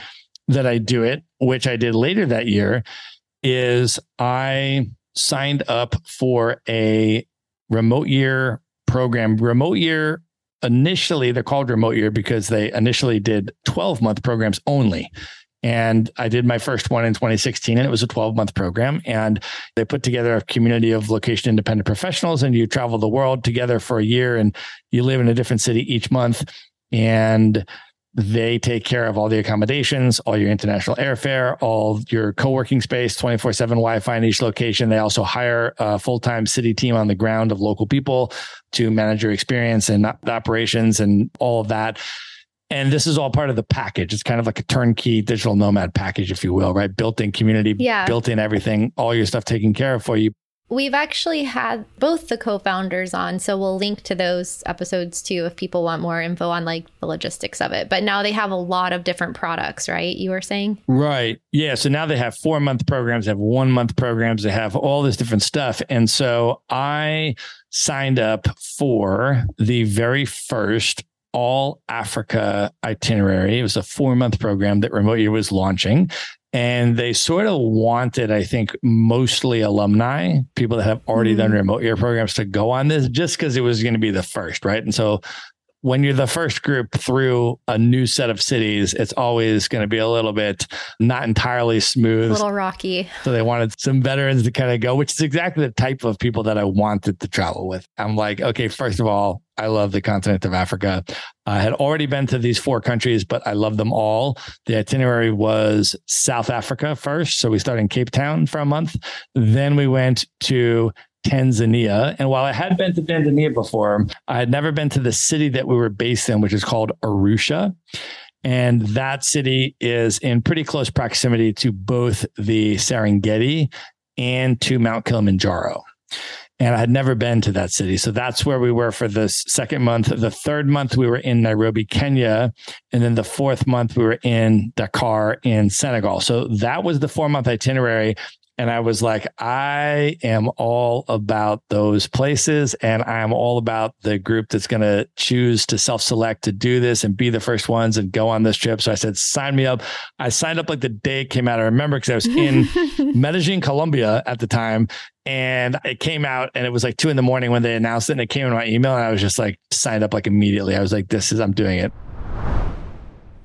that I do it, which I did later that year, is I signed up for a remote year program. Remote year initially they're called remote year because they initially did 12 month programs only. And I did my first one in 2016, and it was a 12 month program. And they put together a community of location independent professionals, and you travel the world together for a year and you live in a different city each month. And they take care of all the accommodations, all your international airfare, all your co-working space, 24/7 Wi-Fi in each location. They also hire a full-time city team on the ground of local people to manage your experience and operations and all of that. And this is all part of the package. It's kind of like a turnkey digital nomad package, if you will, right? Built in community, yeah. built in everything, all your stuff taken care of for you. We've actually had both the co-founders on, so we'll link to those episodes too if people want more info on like the logistics of it. But now they have a lot of different products, right? You were saying? Right. Yeah, so now they have 4-month programs, they have 1-month programs, they have all this different stuff. And so I signed up for the very first all Africa itinerary. It was a four month program that Remote Year was launching and they sort of wanted i think mostly alumni people that have already mm-hmm. done remote year programs to go on this just because it was going to be the first right and so when you're the first group through a new set of cities, it's always going to be a little bit not entirely smooth. A little rocky. So they wanted some veterans to kind of go, which is exactly the type of people that I wanted to travel with. I'm like, okay, first of all, I love the continent of Africa. I had already been to these four countries, but I love them all. The itinerary was South Africa first. So we started in Cape Town for a month. Then we went to Tanzania. And while I had been to Tanzania before, I had never been to the city that we were based in, which is called Arusha. And that city is in pretty close proximity to both the Serengeti and to Mount Kilimanjaro. And I had never been to that city. So that's where we were for the second month. The third month, we were in Nairobi, Kenya. And then the fourth month, we were in Dakar in Senegal. So that was the four month itinerary. And I was like, I am all about those places. And I'm all about the group that's going to choose to self select to do this and be the first ones and go on this trip. So I said, sign me up. I signed up like the day it came out. I remember because I was in (laughs) Medellin, Colombia at the time. And it came out and it was like two in the morning when they announced it. And it came in my email. And I was just like, signed up like immediately. I was like, this is, I'm doing it.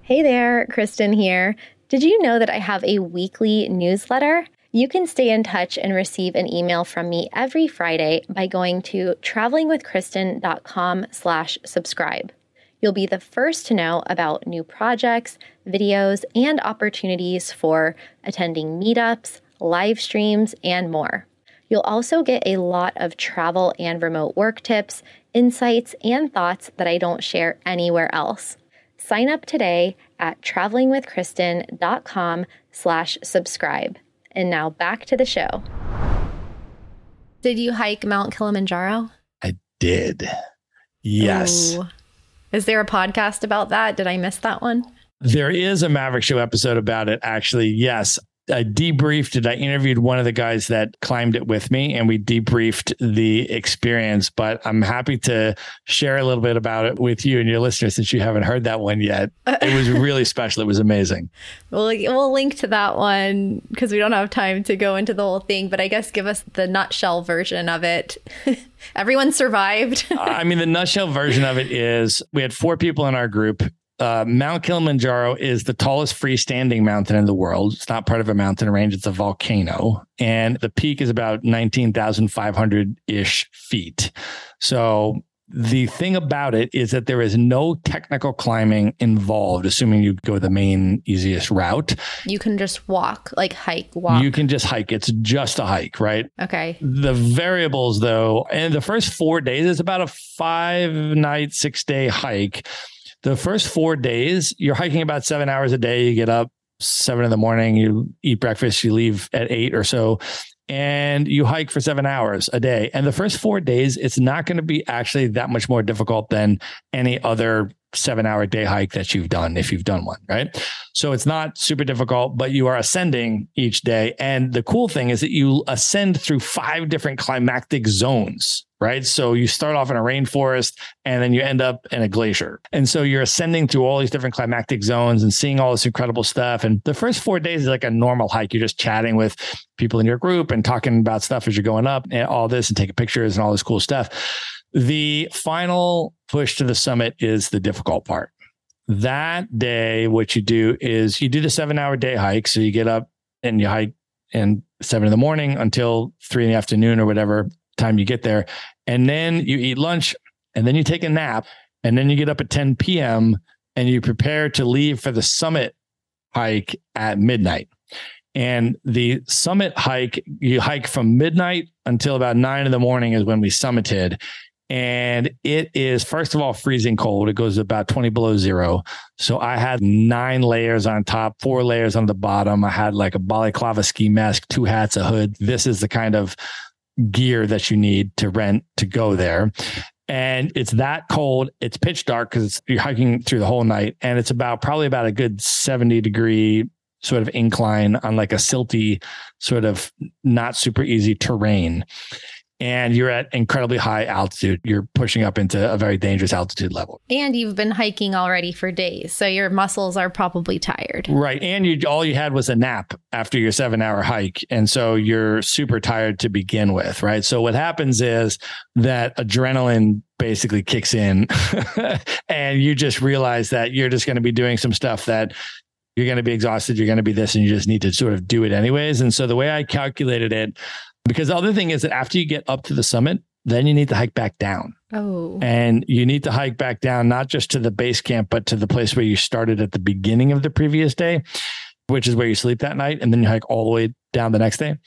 Hey there, Kristin here. Did you know that I have a weekly newsletter? You can stay in touch and receive an email from me every Friday by going to travelingwithkristin.com slash subscribe. You'll be the first to know about new projects, videos, and opportunities for attending meetups, live streams, and more. You'll also get a lot of travel and remote work tips, insights, and thoughts that I don't share anywhere else. Sign up today at travelingwithkristin.com slash subscribe. And now back to the show. Did you hike Mount Kilimanjaro? I did. Yes. Ooh. Is there a podcast about that? Did I miss that one? There is a Maverick Show episode about it, actually. Yes. I debriefed it. I interviewed one of the guys that climbed it with me and we debriefed the experience. But I'm happy to share a little bit about it with you and your listeners since you haven't heard that one yet. It was (laughs) really special. It was amazing. We'll, we'll link to that one because we don't have time to go into the whole thing. But I guess give us the nutshell version of it. (laughs) Everyone survived. Uh, I mean, the nutshell version of it is we had four people in our group uh, Mount Kilimanjaro is the tallest freestanding mountain in the world. It's not part of a mountain range, it's a volcano. And the peak is about 19,500 ish feet. So the thing about it is that there is no technical climbing involved, assuming you go the main easiest route. You can just walk, like hike, walk. You can just hike. It's just a hike, right? Okay. The variables, though, and the first four days is about a five night, six day hike. The first four days, you're hiking about seven hours a day. You get up seven in the morning, you eat breakfast, you leave at eight or so and you hike for seven hours a day. And the first four days, it's not going to be actually that much more difficult than any other seven hour day hike that you've done if you've done one, right? So it's not super difficult, but you are ascending each day. And the cool thing is that you ascend through five different climactic zones right? So you start off in a rainforest and then you end up in a glacier. And so you're ascending through all these different climactic zones and seeing all this incredible stuff. And the first four days is like a normal hike. You're just chatting with people in your group and talking about stuff as you're going up and all this and taking pictures and all this cool stuff. The final push to the summit is the difficult part. That day, what you do is you do the seven hour day hike. So you get up and you hike and seven in the morning until three in the afternoon or whatever time you get there and then you eat lunch and then you take a nap and then you get up at 10 p.m. and you prepare to leave for the summit hike at midnight. And the summit hike, you hike from midnight until about nine in the morning is when we summited. And it is, first of all, freezing cold. It goes about 20 below zero. So I had nine layers on top, four layers on the bottom. I had like a balaclava ski mask, two hats, a hood. This is the kind of gear that you need to rent to go there. And it's that cold. It's pitch dark because you're hiking through the whole night. And it's about probably about a good 70 degree sort of incline on like a silty, sort of not super easy terrain and you're at incredibly high altitude. You're pushing up into a very dangerous altitude level. And you've been hiking already for days, so your muscles are probably tired. Right, and you all you had was a nap after your 7-hour hike, and so you're super tired to begin with, right? So what happens is that adrenaline basically kicks in (laughs) and you just realize that you're just going to be doing some stuff that you're going to be exhausted, you're going to be this, and you just need to sort of do it anyways. And so the way I calculated it because the other thing is that after you get up to the summit, then you need to hike back down. Oh. And you need to hike back down, not just to the base camp, but to the place where you started at the beginning of the previous day, which is where you sleep that night. And then you hike all the way down the next day.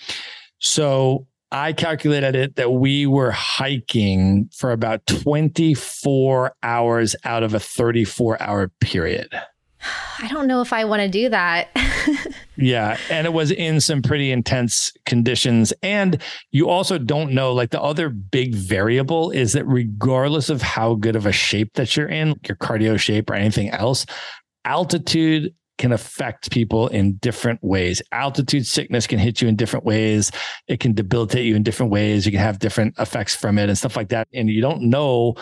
So I calculated it that we were hiking for about 24 hours out of a 34 hour period. (sighs) I don't know if I want to do that. (laughs) yeah. And it was in some pretty intense conditions. And you also don't know, like the other big variable is that regardless of how good of a shape that you're in, your cardio shape or anything else, altitude can affect people in different ways. Altitude sickness can hit you in different ways. It can debilitate you in different ways. You can have different effects from it and stuff like that. And you don't know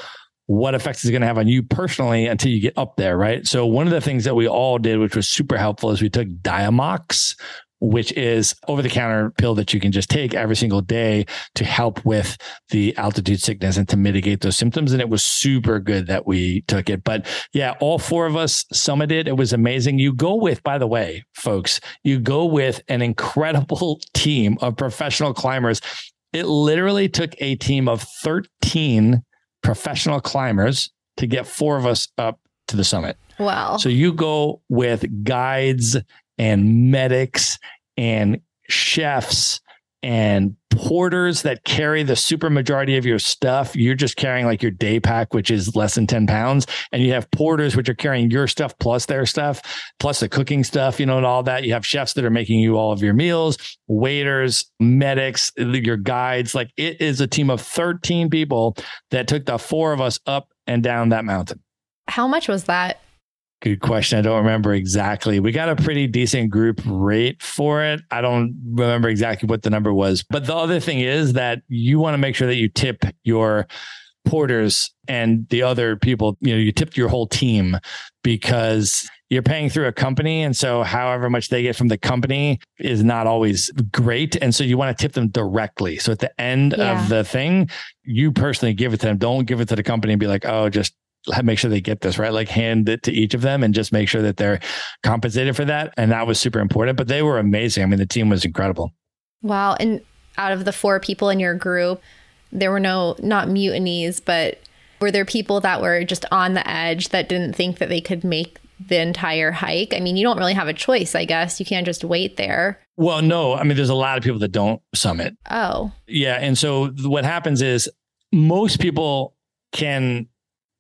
what effects is going to have on you personally until you get up there, right? So one of the things that we all did, which was super helpful, is we took Diamox, which is over the counter pill that you can just take every single day to help with the altitude sickness and to mitigate those symptoms. And it was super good that we took it. But yeah, all four of us summited. It was amazing. You go with, by the way, folks, you go with an incredible (laughs) team of professional climbers. It literally took a team of 13 professional climbers to get four of us up to the summit. Wow. So you go with guides and medics and chefs and porters that carry the super majority of your stuff. You're just carrying like your day pack, which is less than 10 pounds. And you have porters, which are carrying your stuff plus their stuff, plus the cooking stuff, you know, and all that. You have chefs that are making you all of your meals, waiters, medics, your guides. Like it is a team of 13 people that took the four of us up and down that mountain. How much was that? Good question. I don't remember exactly. We got a pretty decent group rate for it. I don't remember exactly what the number was. But the other thing is that you want to make sure that you tip your porters and the other people, you know, you tipped your whole team because you're paying through a company. And so, however much they get from the company is not always great. And so, you want to tip them directly. So, at the end yeah. of the thing, you personally give it to them. Don't give it to the company and be like, oh, just make sure they get this right, like hand it to each of them and just make sure that they're compensated for that. And that was super important. But they were amazing. I mean, the team was incredible. Wow. And out of the four people in your group, there were no, not mutinies, but were there people that were just on the edge that didn't think that they could make the entire hike? I mean, you don't really have a choice, I guess. You can't just wait there. Well, no. I mean, there's a lot of people that don't summit. Oh. Yeah. And so what happens is most people can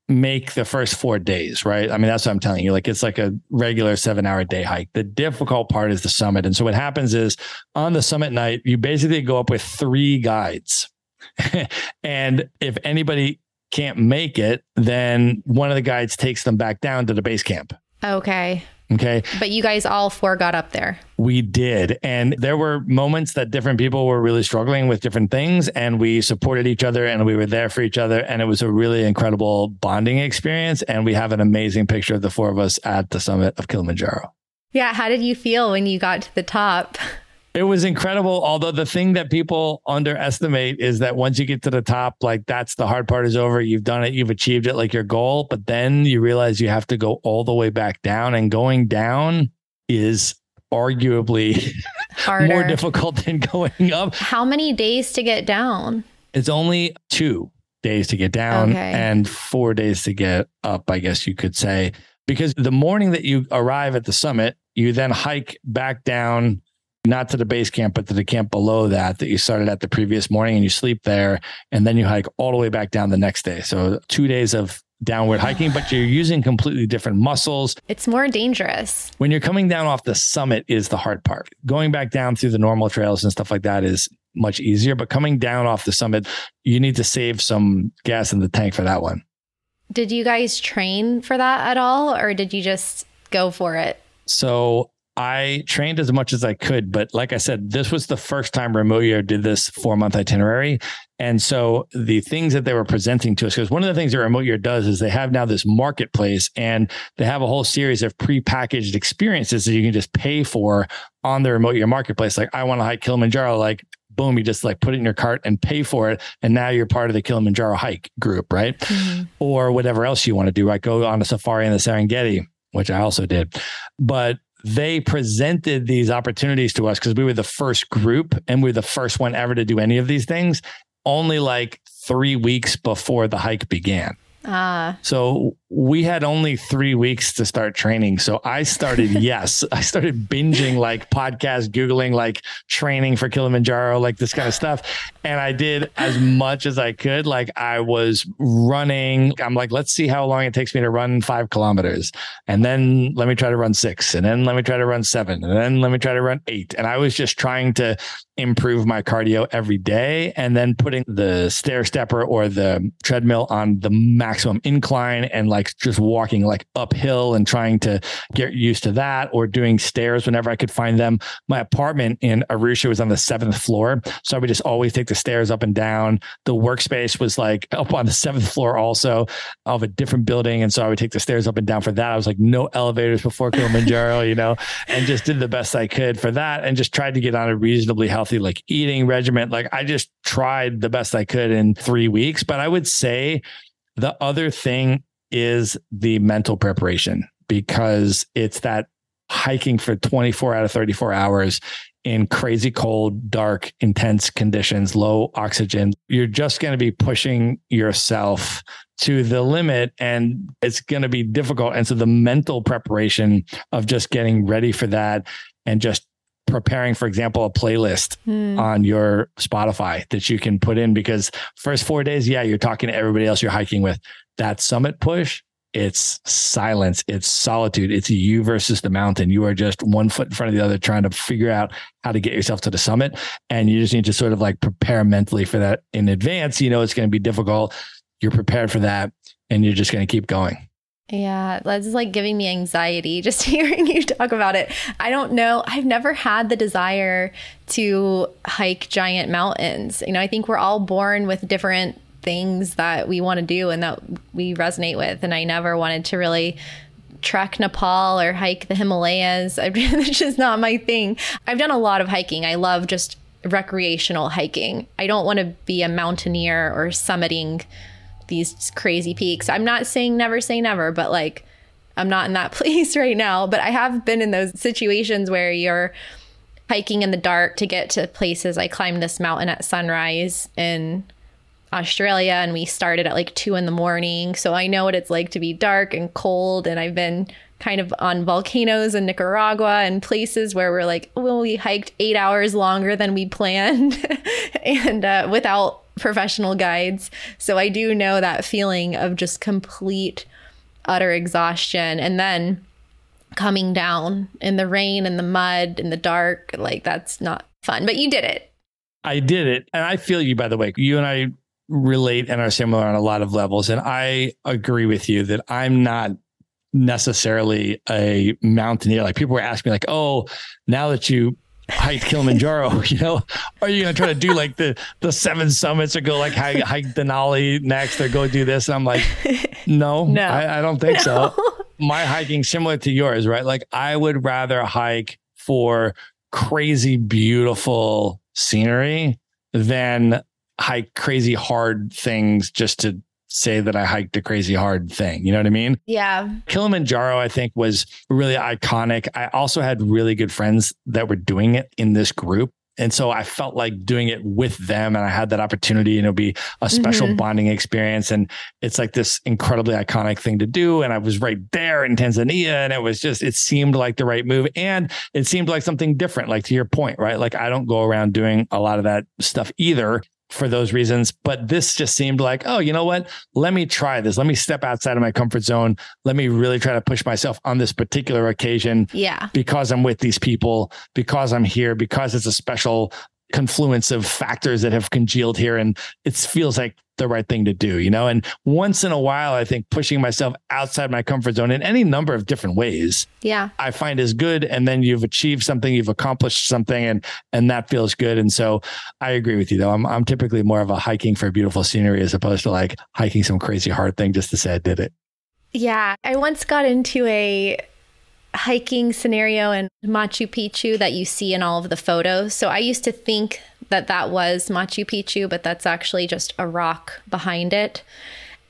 make the first four days, right? I mean, that's what I'm telling you. Like it's like a regular seven hour day hike. The difficult part is the summit. And so what happens is on the summit night, you basically go up with three guides. (laughs) and if anybody can't make it, then one of the guides takes them back down to the base camp. Okay. Okay. But you guys all four got up there. We did. And there were moments that different people were really struggling with different things. And we supported each other and we were there for each other. And it was a really incredible bonding experience. And we have an amazing picture of the four of us at the summit of Kilimanjaro. Yeah. How did you feel when you got to the top? (laughs) It was incredible. Although the thing that people underestimate is that once you get to the top, like that's the hard part is over. You've done it, you've achieved it, like your goal. But then you realize you have to go all the way back down, and going down is arguably (laughs) more difficult than going up. How many days to get down? It's only two days to get down okay. and four days to get up, I guess you could say. Because the morning that you arrive at the summit, you then hike back down not to the base camp, but to the camp below that, that you started at the previous morning and you sleep there. And then you hike all the way back down the next day. So two days of downward hiking, but you're using completely different muscles. It's more dangerous. When you're coming down off the summit is the hard part. Going back down through the normal trails and stuff like that is much easier, but coming down off the summit, you need to save some gas in the tank for that one. Did you guys train for that at all or did you just go for it? So I trained as much as I could, but like I said, this was the first time Remote Year did this four month itinerary. And so the things that they were presenting to us, because one of the things that Remote Year does is they have now this marketplace and they have a whole series of pre-packaged experiences that you can just pay for on the Remote Year marketplace. Like I want to hike Kilimanjaro, like boom, you just like put it in your cart and pay for it. And now you're part of the Kilimanjaro hike group, right? Mm-hmm. Or whatever else you want to do, right? Go on a safari in the Serengeti, which I also did. But they presented these opportunities to us because we were the first group and we were the first one ever to do any of these things only like three weeks before the hike began. Ah. So we had only three weeks to start training. So I started, (laughs) yes, I started binging like podcast, Googling like training for Kilimanjaro, like this kind of stuff. And I did as much as I could. Like I was running. I'm like, let's see how long it takes me to run five kilometers. And then let me try to run six. And then let me try to run seven. And then let me try to run eight. And I was just trying to improve my cardio every day and then putting the stair stepper or the treadmill on the maximum incline and like just walking like uphill and trying to get used to that or doing stairs whenever I could find them. My apartment in Arusha was on the seventh floor. So I would just always take the stairs up and down. The workspace was like (laughs) up on the seventh floor also of a different building. And so I would take the stairs up and down for that. I was like, no elevators before Kilimanjaro, you know, and just did the best I could for that and just tried to get on a reasonably healthy like eating regimen. Like I just tried the best I could in three weeks. But I would say the other thing is the mental preparation because it's that hiking for 24 out of 34 hours in crazy cold, dark, intense conditions, low oxygen. You're just going to be pushing yourself to the limit and it's going to be difficult. And so the mental preparation of just getting ready for that and just preparing, for example, a playlist mm. on your Spotify that you can put in because first four days, yeah, you're talking to everybody else you're hiking with. That summit push, it's silence, it's solitude, it's you versus the mountain. You are just one foot in front of the other trying to figure out how to get yourself to the summit. And you just need to sort of like prepare mentally for that in advance. You know, it's going to be difficult. You're prepared for that and you're just going to keep going. Yeah, that's like giving me anxiety (laughs) just hearing you talk about it. I don't know. I've never had the desire to hike giant mountains. You know, I think we're all born with different things that we want to do and that we resonate with. And I never wanted to really trek Nepal or hike the Himalayas. (laughs) I, It's just not my thing. I've done a lot of hiking. I love just recreational hiking. I don't want to be a mountaineer or summiting these crazy peaks. I'm not saying never say never, but like I'm not in that (laughs) place right now. But I have been in those situations where you're hiking in the dark to get to places. I climbed this mountain at sunrise in Australia and we started at like two in the morning. So I know what it's like to be dark and cold. And I've been kind of on volcanoes in Nicaragua and places where we're like, well, we hiked eight hours longer than we planned (laughs) and uh, without professional guides. So I do know that feeling of just complete, utter exhaustion. And then coming down in the rain and the mud and the dark, like that's not fun. But you did it. I did it. And I feel you, by the way. You and I relate and are similar on a lot of levels. And I agree with you that I'm not necessarily a mountaineer. Like people were asking me, like, oh, now that you hike Kilimanjaro, (laughs) you know, are you going to try to do like the the seven summits or go like hike, (laughs) hike Denali next or go do this? And I'm like, (laughs) no, no, I, I don't think no. so. My hiking similar to yours, right? Like I would rather hike for crazy beautiful scenery than hike crazy hard things just to say that I hiked a crazy hard thing. You know what I mean? Yeah. Kilimanjaro, I think, was really iconic. I also had really good friends that were doing it in this group. And so I felt like doing it with them and I had that opportunity and it'll be a special mm-hmm. bonding experience. And it's like this incredibly iconic thing to do. And I was right there in Tanzania and it was just, it seemed like the right move. And it seemed like something different, like to your point, right? Like I don't go around doing a lot of that stuff either for those reasons. But this just seemed like, oh, you know what? Let me try this. Let me step outside of my comfort zone. Let me really try to push myself on this particular occasion. Yeah. Because I'm with these people, because I'm here, because it's a special confluence of factors that have congealed here. And it feels like the right thing to do, you know? And once in a while, I think pushing myself outside my comfort zone in any number of different ways. Yeah. I find is good. And then you've achieved something, you've accomplished something and and that feels good. And so I agree with you though. I'm I'm typically more of a hiking for beautiful scenery as opposed to like hiking some crazy hard thing just to say I did it. Yeah. I once got into a hiking scenario in Machu Picchu that you see in all of the photos. So I used to think that that was Machu Picchu, but that's actually just a rock behind it.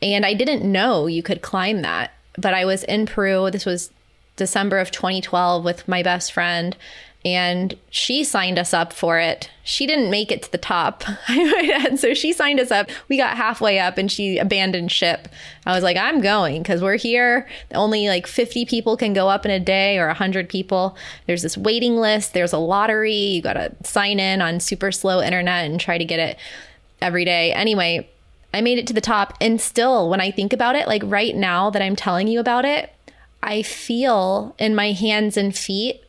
And I didn't know you could climb that. But I was in Peru. This was December of 2012 with my best friend and she signed us up for it. She didn't make it to the top. (laughs) so she signed us up. We got halfway up and she abandoned ship. I was like, I'm going because we're here. Only like 50 people can go up in a day or 100 people. There's this waiting list. There's a lottery. You got to sign in on super slow internet and try to get it every day. Anyway, I made it to the top. And still, when I think about it, like right now that I'm telling you about it, I feel in my hands and feet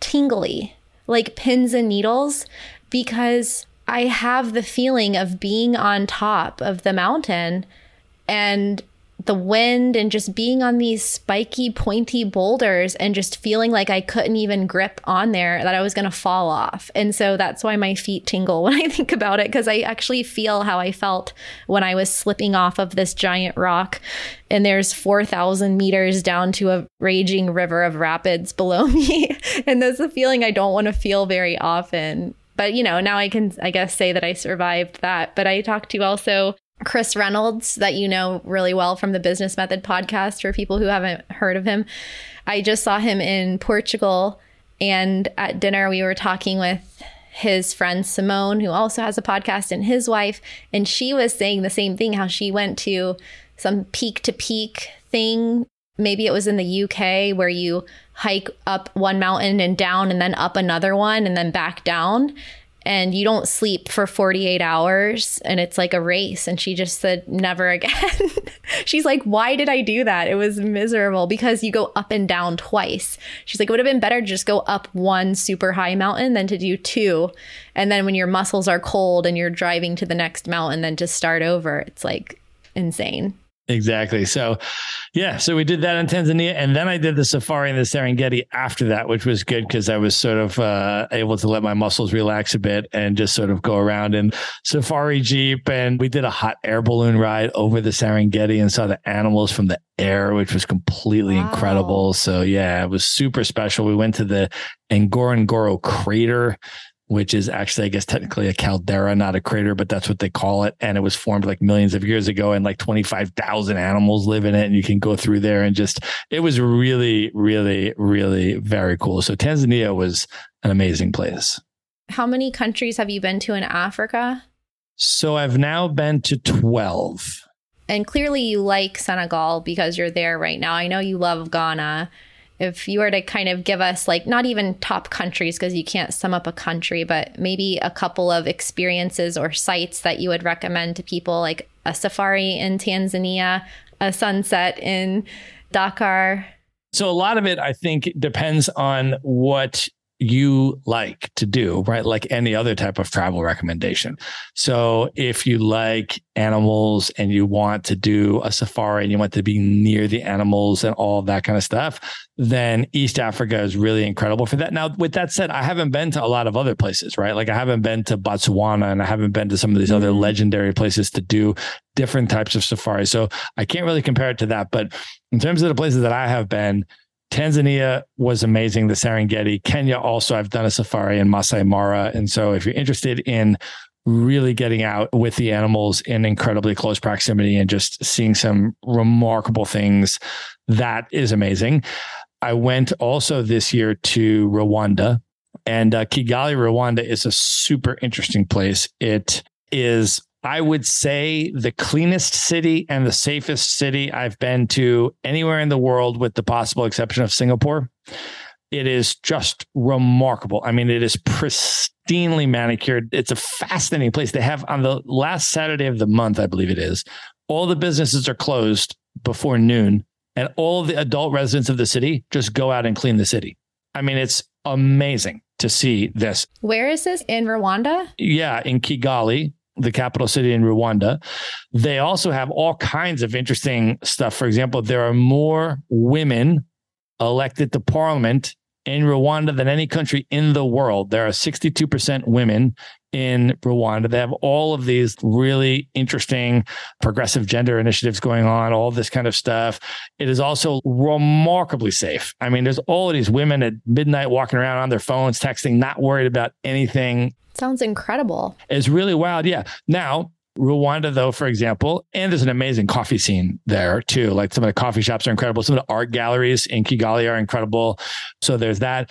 tingly, like pins and needles, because I have the feeling of being on top of the mountain and the wind and just being on these spiky, pointy boulders and just feeling like I couldn't even grip on there, that I was going to fall off. And so that's why my feet tingle (laughs) when I think about it, because I actually feel how I felt when I was slipping off of this giant rock. And there's 4,000 meters down to a raging river of rapids (laughs) below me. and that's a feeling I don't want to feel very often but you know now i can i guess say that i survived that but i talked to you also Chris Reynolds, that you know really well from the Business Method podcast, for people who haven't heard of him. I just saw him in Portugal, and at dinner, we were talking with his friend Simone, who also has a podcast, and his wife. And she was saying the same thing how she went to some peak to peak thing. Maybe it was in the UK where you hike up one mountain and down, and then up another one, and then back down and you don't sleep for 48 hours and it's like a race and she just said never again. (laughs) She's like why did i do that? It was miserable because you go up and down twice. She's like it would have been better to just go up one super high mountain than to do two and then when your muscles are cold and you're driving to the next mountain then to start over. It's like insane Exactly. So, yeah. So we did that in Tanzania, and then I did the safari in the Serengeti after that, which was good because I was sort of uh, able to let my muscles relax a bit and just sort of go around in safari jeep. And we did a hot air balloon ride over the Serengeti and saw the animals from the air, which was completely wow. incredible. So, yeah, it was super special. We went to the Ngorongoro crater which is actually, I guess, technically a caldera, not a crater, but that's what they call it. And it was formed like millions of years ago, and like 25,000 animals live in it. And you can go through there and just, it was really, really, really very cool. So Tanzania was an amazing place. How many countries have you been to in Africa? So I've now been to 12. And clearly you like Senegal because you're there right now. I know you love Ghana if you were to kind of give us like not even top countries because you can't sum up a country but maybe a couple of experiences or sites that you would recommend to people like a safari in tanzania a sunset in dakar? So a lot of it i think depends on what you like to do, right? Like any other type of travel recommendation. So if you like animals and you want to do a safari and you want to be near the animals and all that kind of stuff, then East Africa is really incredible for that. Now, with that said, I haven't been to a lot of other places, right? Like I haven't been to Botswana and I haven't been to some of these other mm-hmm. legendary places to do different types of safaris. So I can't really compare it to that. But in terms of the places that I have been, Tanzania was amazing, the Serengeti. Kenya also, I've done a safari in Masai Mara. And so if you're interested in really getting out with the animals in incredibly close proximity and just seeing some remarkable things, that is amazing. I went also this year to Rwanda, and uh, Kigali, Rwanda is a super interesting place. It is I would say the cleanest city and the safest city I've been to anywhere in the world, with the possible exception of Singapore. It is just remarkable. I mean, it is pristinely manicured. It's a fascinating place. They have on the last Saturday of the month, I believe it is, all the businesses are closed before noon, and all the adult residents of the city just go out and clean the city. I mean, it's amazing to see this. Where is this? In Rwanda? Yeah, in Kigali the capital city in Rwanda. They also have all kinds of interesting stuff. For example, there are more women elected to parliament in Rwanda than any country in the world. There are 62% women in Rwanda. They have all of these really interesting progressive gender initiatives going on, all this kind of stuff. It is also remarkably safe. I mean, there's all of these women at midnight walking around on their phones, texting, not worried about anything. Sounds incredible. It's really wild. Yeah. Now, Rwanda, though, for example, and there's an amazing coffee scene there too. Like some of the coffee shops are incredible. Some of the art galleries in Kigali are incredible. So there's that.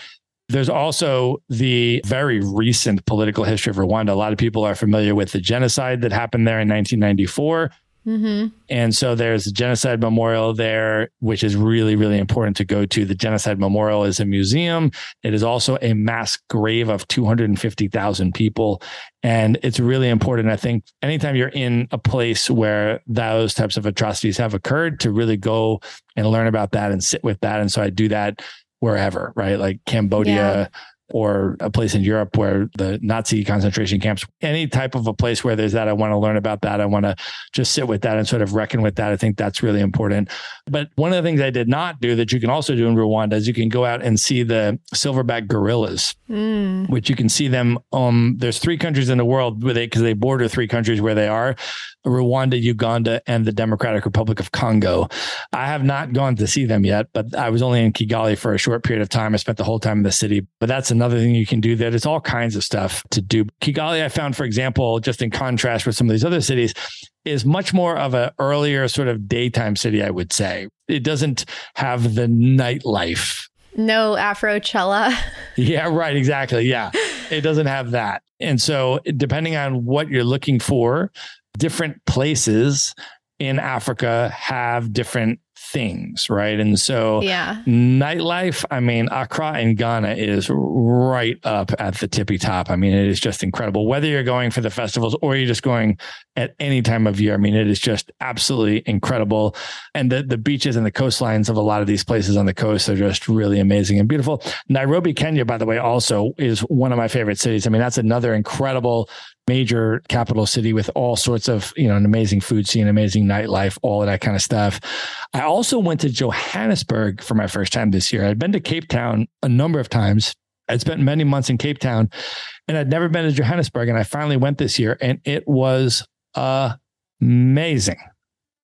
There's also the very recent political history of Rwanda. A lot of people are familiar with the genocide that happened there in 1994. Mm-hmm. And so there's a genocide memorial there, which is really, really important to go to. The genocide memorial is a museum. It is also a mass grave of 250,000 people. And it's really important. I think anytime you're in a place where those types of atrocities have occurred to really go and learn about that and sit with that. And so I do that wherever, right? Like Cambodia, yeah or a place in Europe where the Nazi concentration camps, any type of a place where there's that, I want to learn about that. I want to just sit with that and sort of reckon with that. I think that's really important. But one of the things I did not do that you can also do in Rwanda is you can go out and see the silverback gorillas, mm. which you can see them. Um, there's three countries in the world where they, because they border three countries where they are. Rwanda, Uganda, and the Democratic Republic of Congo. I have not gone to see them yet, but I was only in Kigali for a short period of time. I spent the whole time in the city, but that's another thing you can do there. There's all kinds of stuff to do. Kigali, I found, for example, just in contrast with some of these other cities, is much more of an earlier sort of daytime city, I would say. It doesn't have the nightlife no Afrochella. (laughs) yeah, right. Exactly. Yeah. It doesn't have that. And so, depending on what you're looking for, different places in Africa have different things, right? And so, yeah, nightlife. I mean, Accra in Ghana is right up at the tippy top. I mean, it is just incredible. Whether you're going for the festivals or you're just going at any time of year, I mean, it is just absolutely incredible. And the the beaches and the coastlines of a lot of these places on the coast are just really amazing and beautiful. Nairobi, Kenya, by the way, also is one of my favorite cities. I mean, that's another incredible major capital city with all sorts of, you know, an amazing food scene, amazing nightlife, all of that kind of stuff. I also went to Johannesburg for my first time this year. I'd been to Cape Town a number of times. I'd spent many months in Cape Town and I'd never been to Johannesburg. And I finally went this year and it was amazing.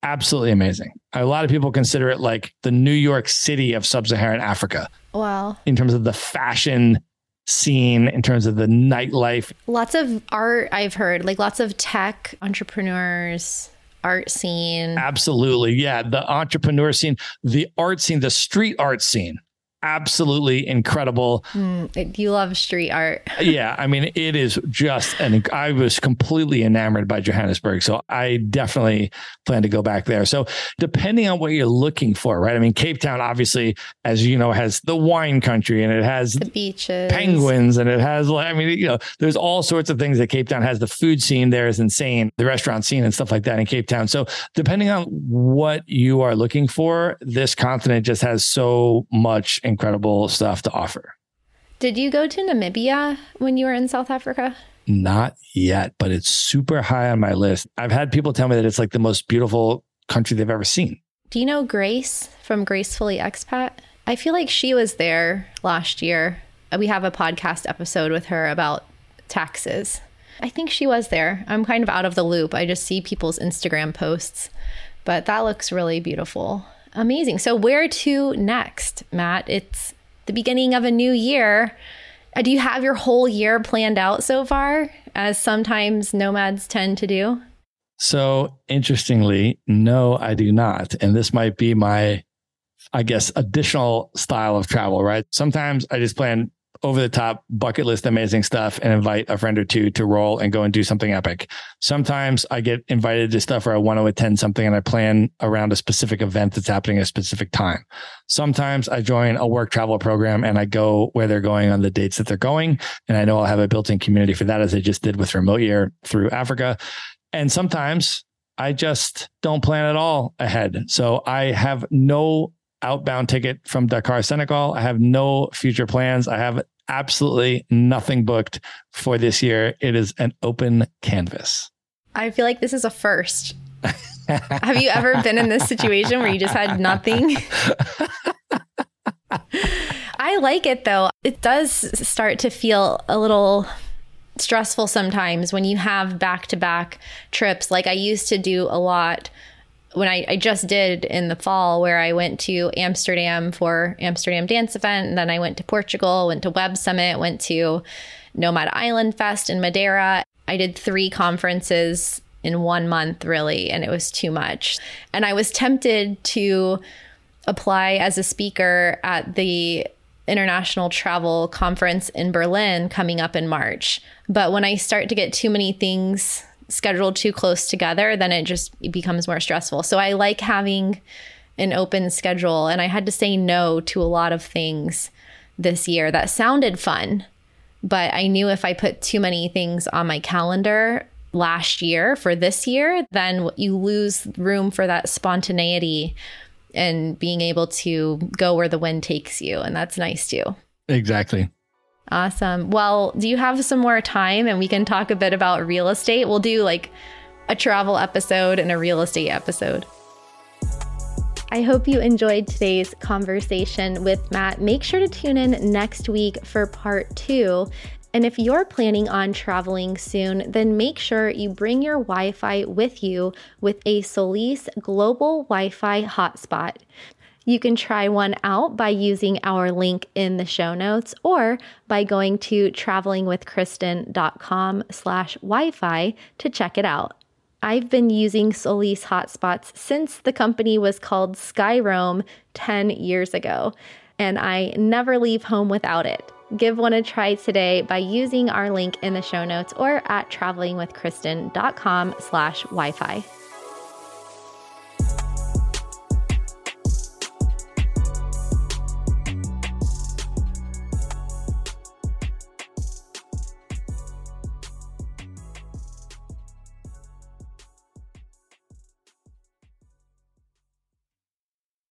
Absolutely amazing. A lot of people consider it like the New York City of sub Saharan Africa. Wow. In terms of the fashion scene in terms of the nightlife. Lots of art, I've heard, like lots of tech entrepreneurs art scene. Absolutely. Yeah. The entrepreneur scene, the art scene, the street art scene absolutely incredible. Mm, you love street art. (laughs) yeah, I mean, it is just an. I was completely enamored by Johannesburg, so I definitely plan to go back there. So, depending on what you're looking for, right? I mean, Cape Town, obviously, as you know, has the wine country and it has the beaches, penguins, and it has, I mean, you know, there's all sorts of things that Cape Town has. The food scene there is insane, the restaurant scene and stuff like that in Cape Town. So, depending on what you are looking for, this continent just has so much incredible stuff to offer. Did you go to Namibia when you were in South Africa? Not yet, but it's super high on my list. I've had people tell me that it's like the most beautiful country they've ever seen. Do you know Grace from Gracefully Expat? I feel like she was there last year. We have a podcast episode with her about taxes. I think she was there. I'm kind of out of the loop. I just see people's Instagram posts, but that looks really beautiful. Amazing. So, where to next, Matt? It's the beginning of a new year. Uh, do you have your whole year planned out so far, as sometimes nomads tend to do? So, interestingly, no, I do not. And this might be my, I guess, additional style of travel, right? Sometimes I just plan over the top bucket list amazing stuff and invite a friend or two to roll and go and do something epic. Sometimes I get invited to stuff where I want to attend something and I plan around a specific event that's happening at a specific time. Sometimes I join a work travel program and I go where they're going on the dates that they're going. And I know I'll have a built in community for that as I just did with Remote Year through Africa. And sometimes I just don't plan at all ahead. So I have no outbound ticket from Dakar, Senegal. I have no future plans. I have absolutely nothing booked for this year. It is an open canvas. I feel like this is a first. have you ever been in this situation where you just had nothing? I like it though. It does start to feel a little stressful sometimes when you have back to back trips. Like I used to do a lot when I, I, just did in the fall where I went to Amsterdam for Amsterdam Dance Event, and then I went to Portugal, went to Web Summit, went to Nomad Island Fest in Madeira. I did three conferences in one month, really, and it was too much. And I was tempted to apply as a speaker at the International Travel Conference in Berlin coming up in March. But when I start to get too many things scheduled too close together, then it just it becomes more stressful. So I like having an open schedule and I had to say no to a lot of things this year that sounded fun, but I knew if I put too many things on my calendar last year for this year, then you lose room for that spontaneity and being able to go where the wind takes you and that's nice too. Exactly. Awesome. Well, do you have some more time and we can talk a bit about real estate? We'll do like a travel episode and a real estate episode. I hope you enjoyed today's conversation with Matt. Make sure to tune in next week for part two. And if you're planning on traveling soon, then make sure you bring your Wi Fi with you with a Solis global Wi Fi hotspot. You can try one out by using our link in the show notes or by going to travelingwithkristin.com slash Wi-Fi to check it out. I've been using Solis hotspots since the company was called Skyroam 10 years ago, and I never leave home without it. Give one a try today by using our link in the show notes or at travelingwithkristin.com slash Wi-Fi.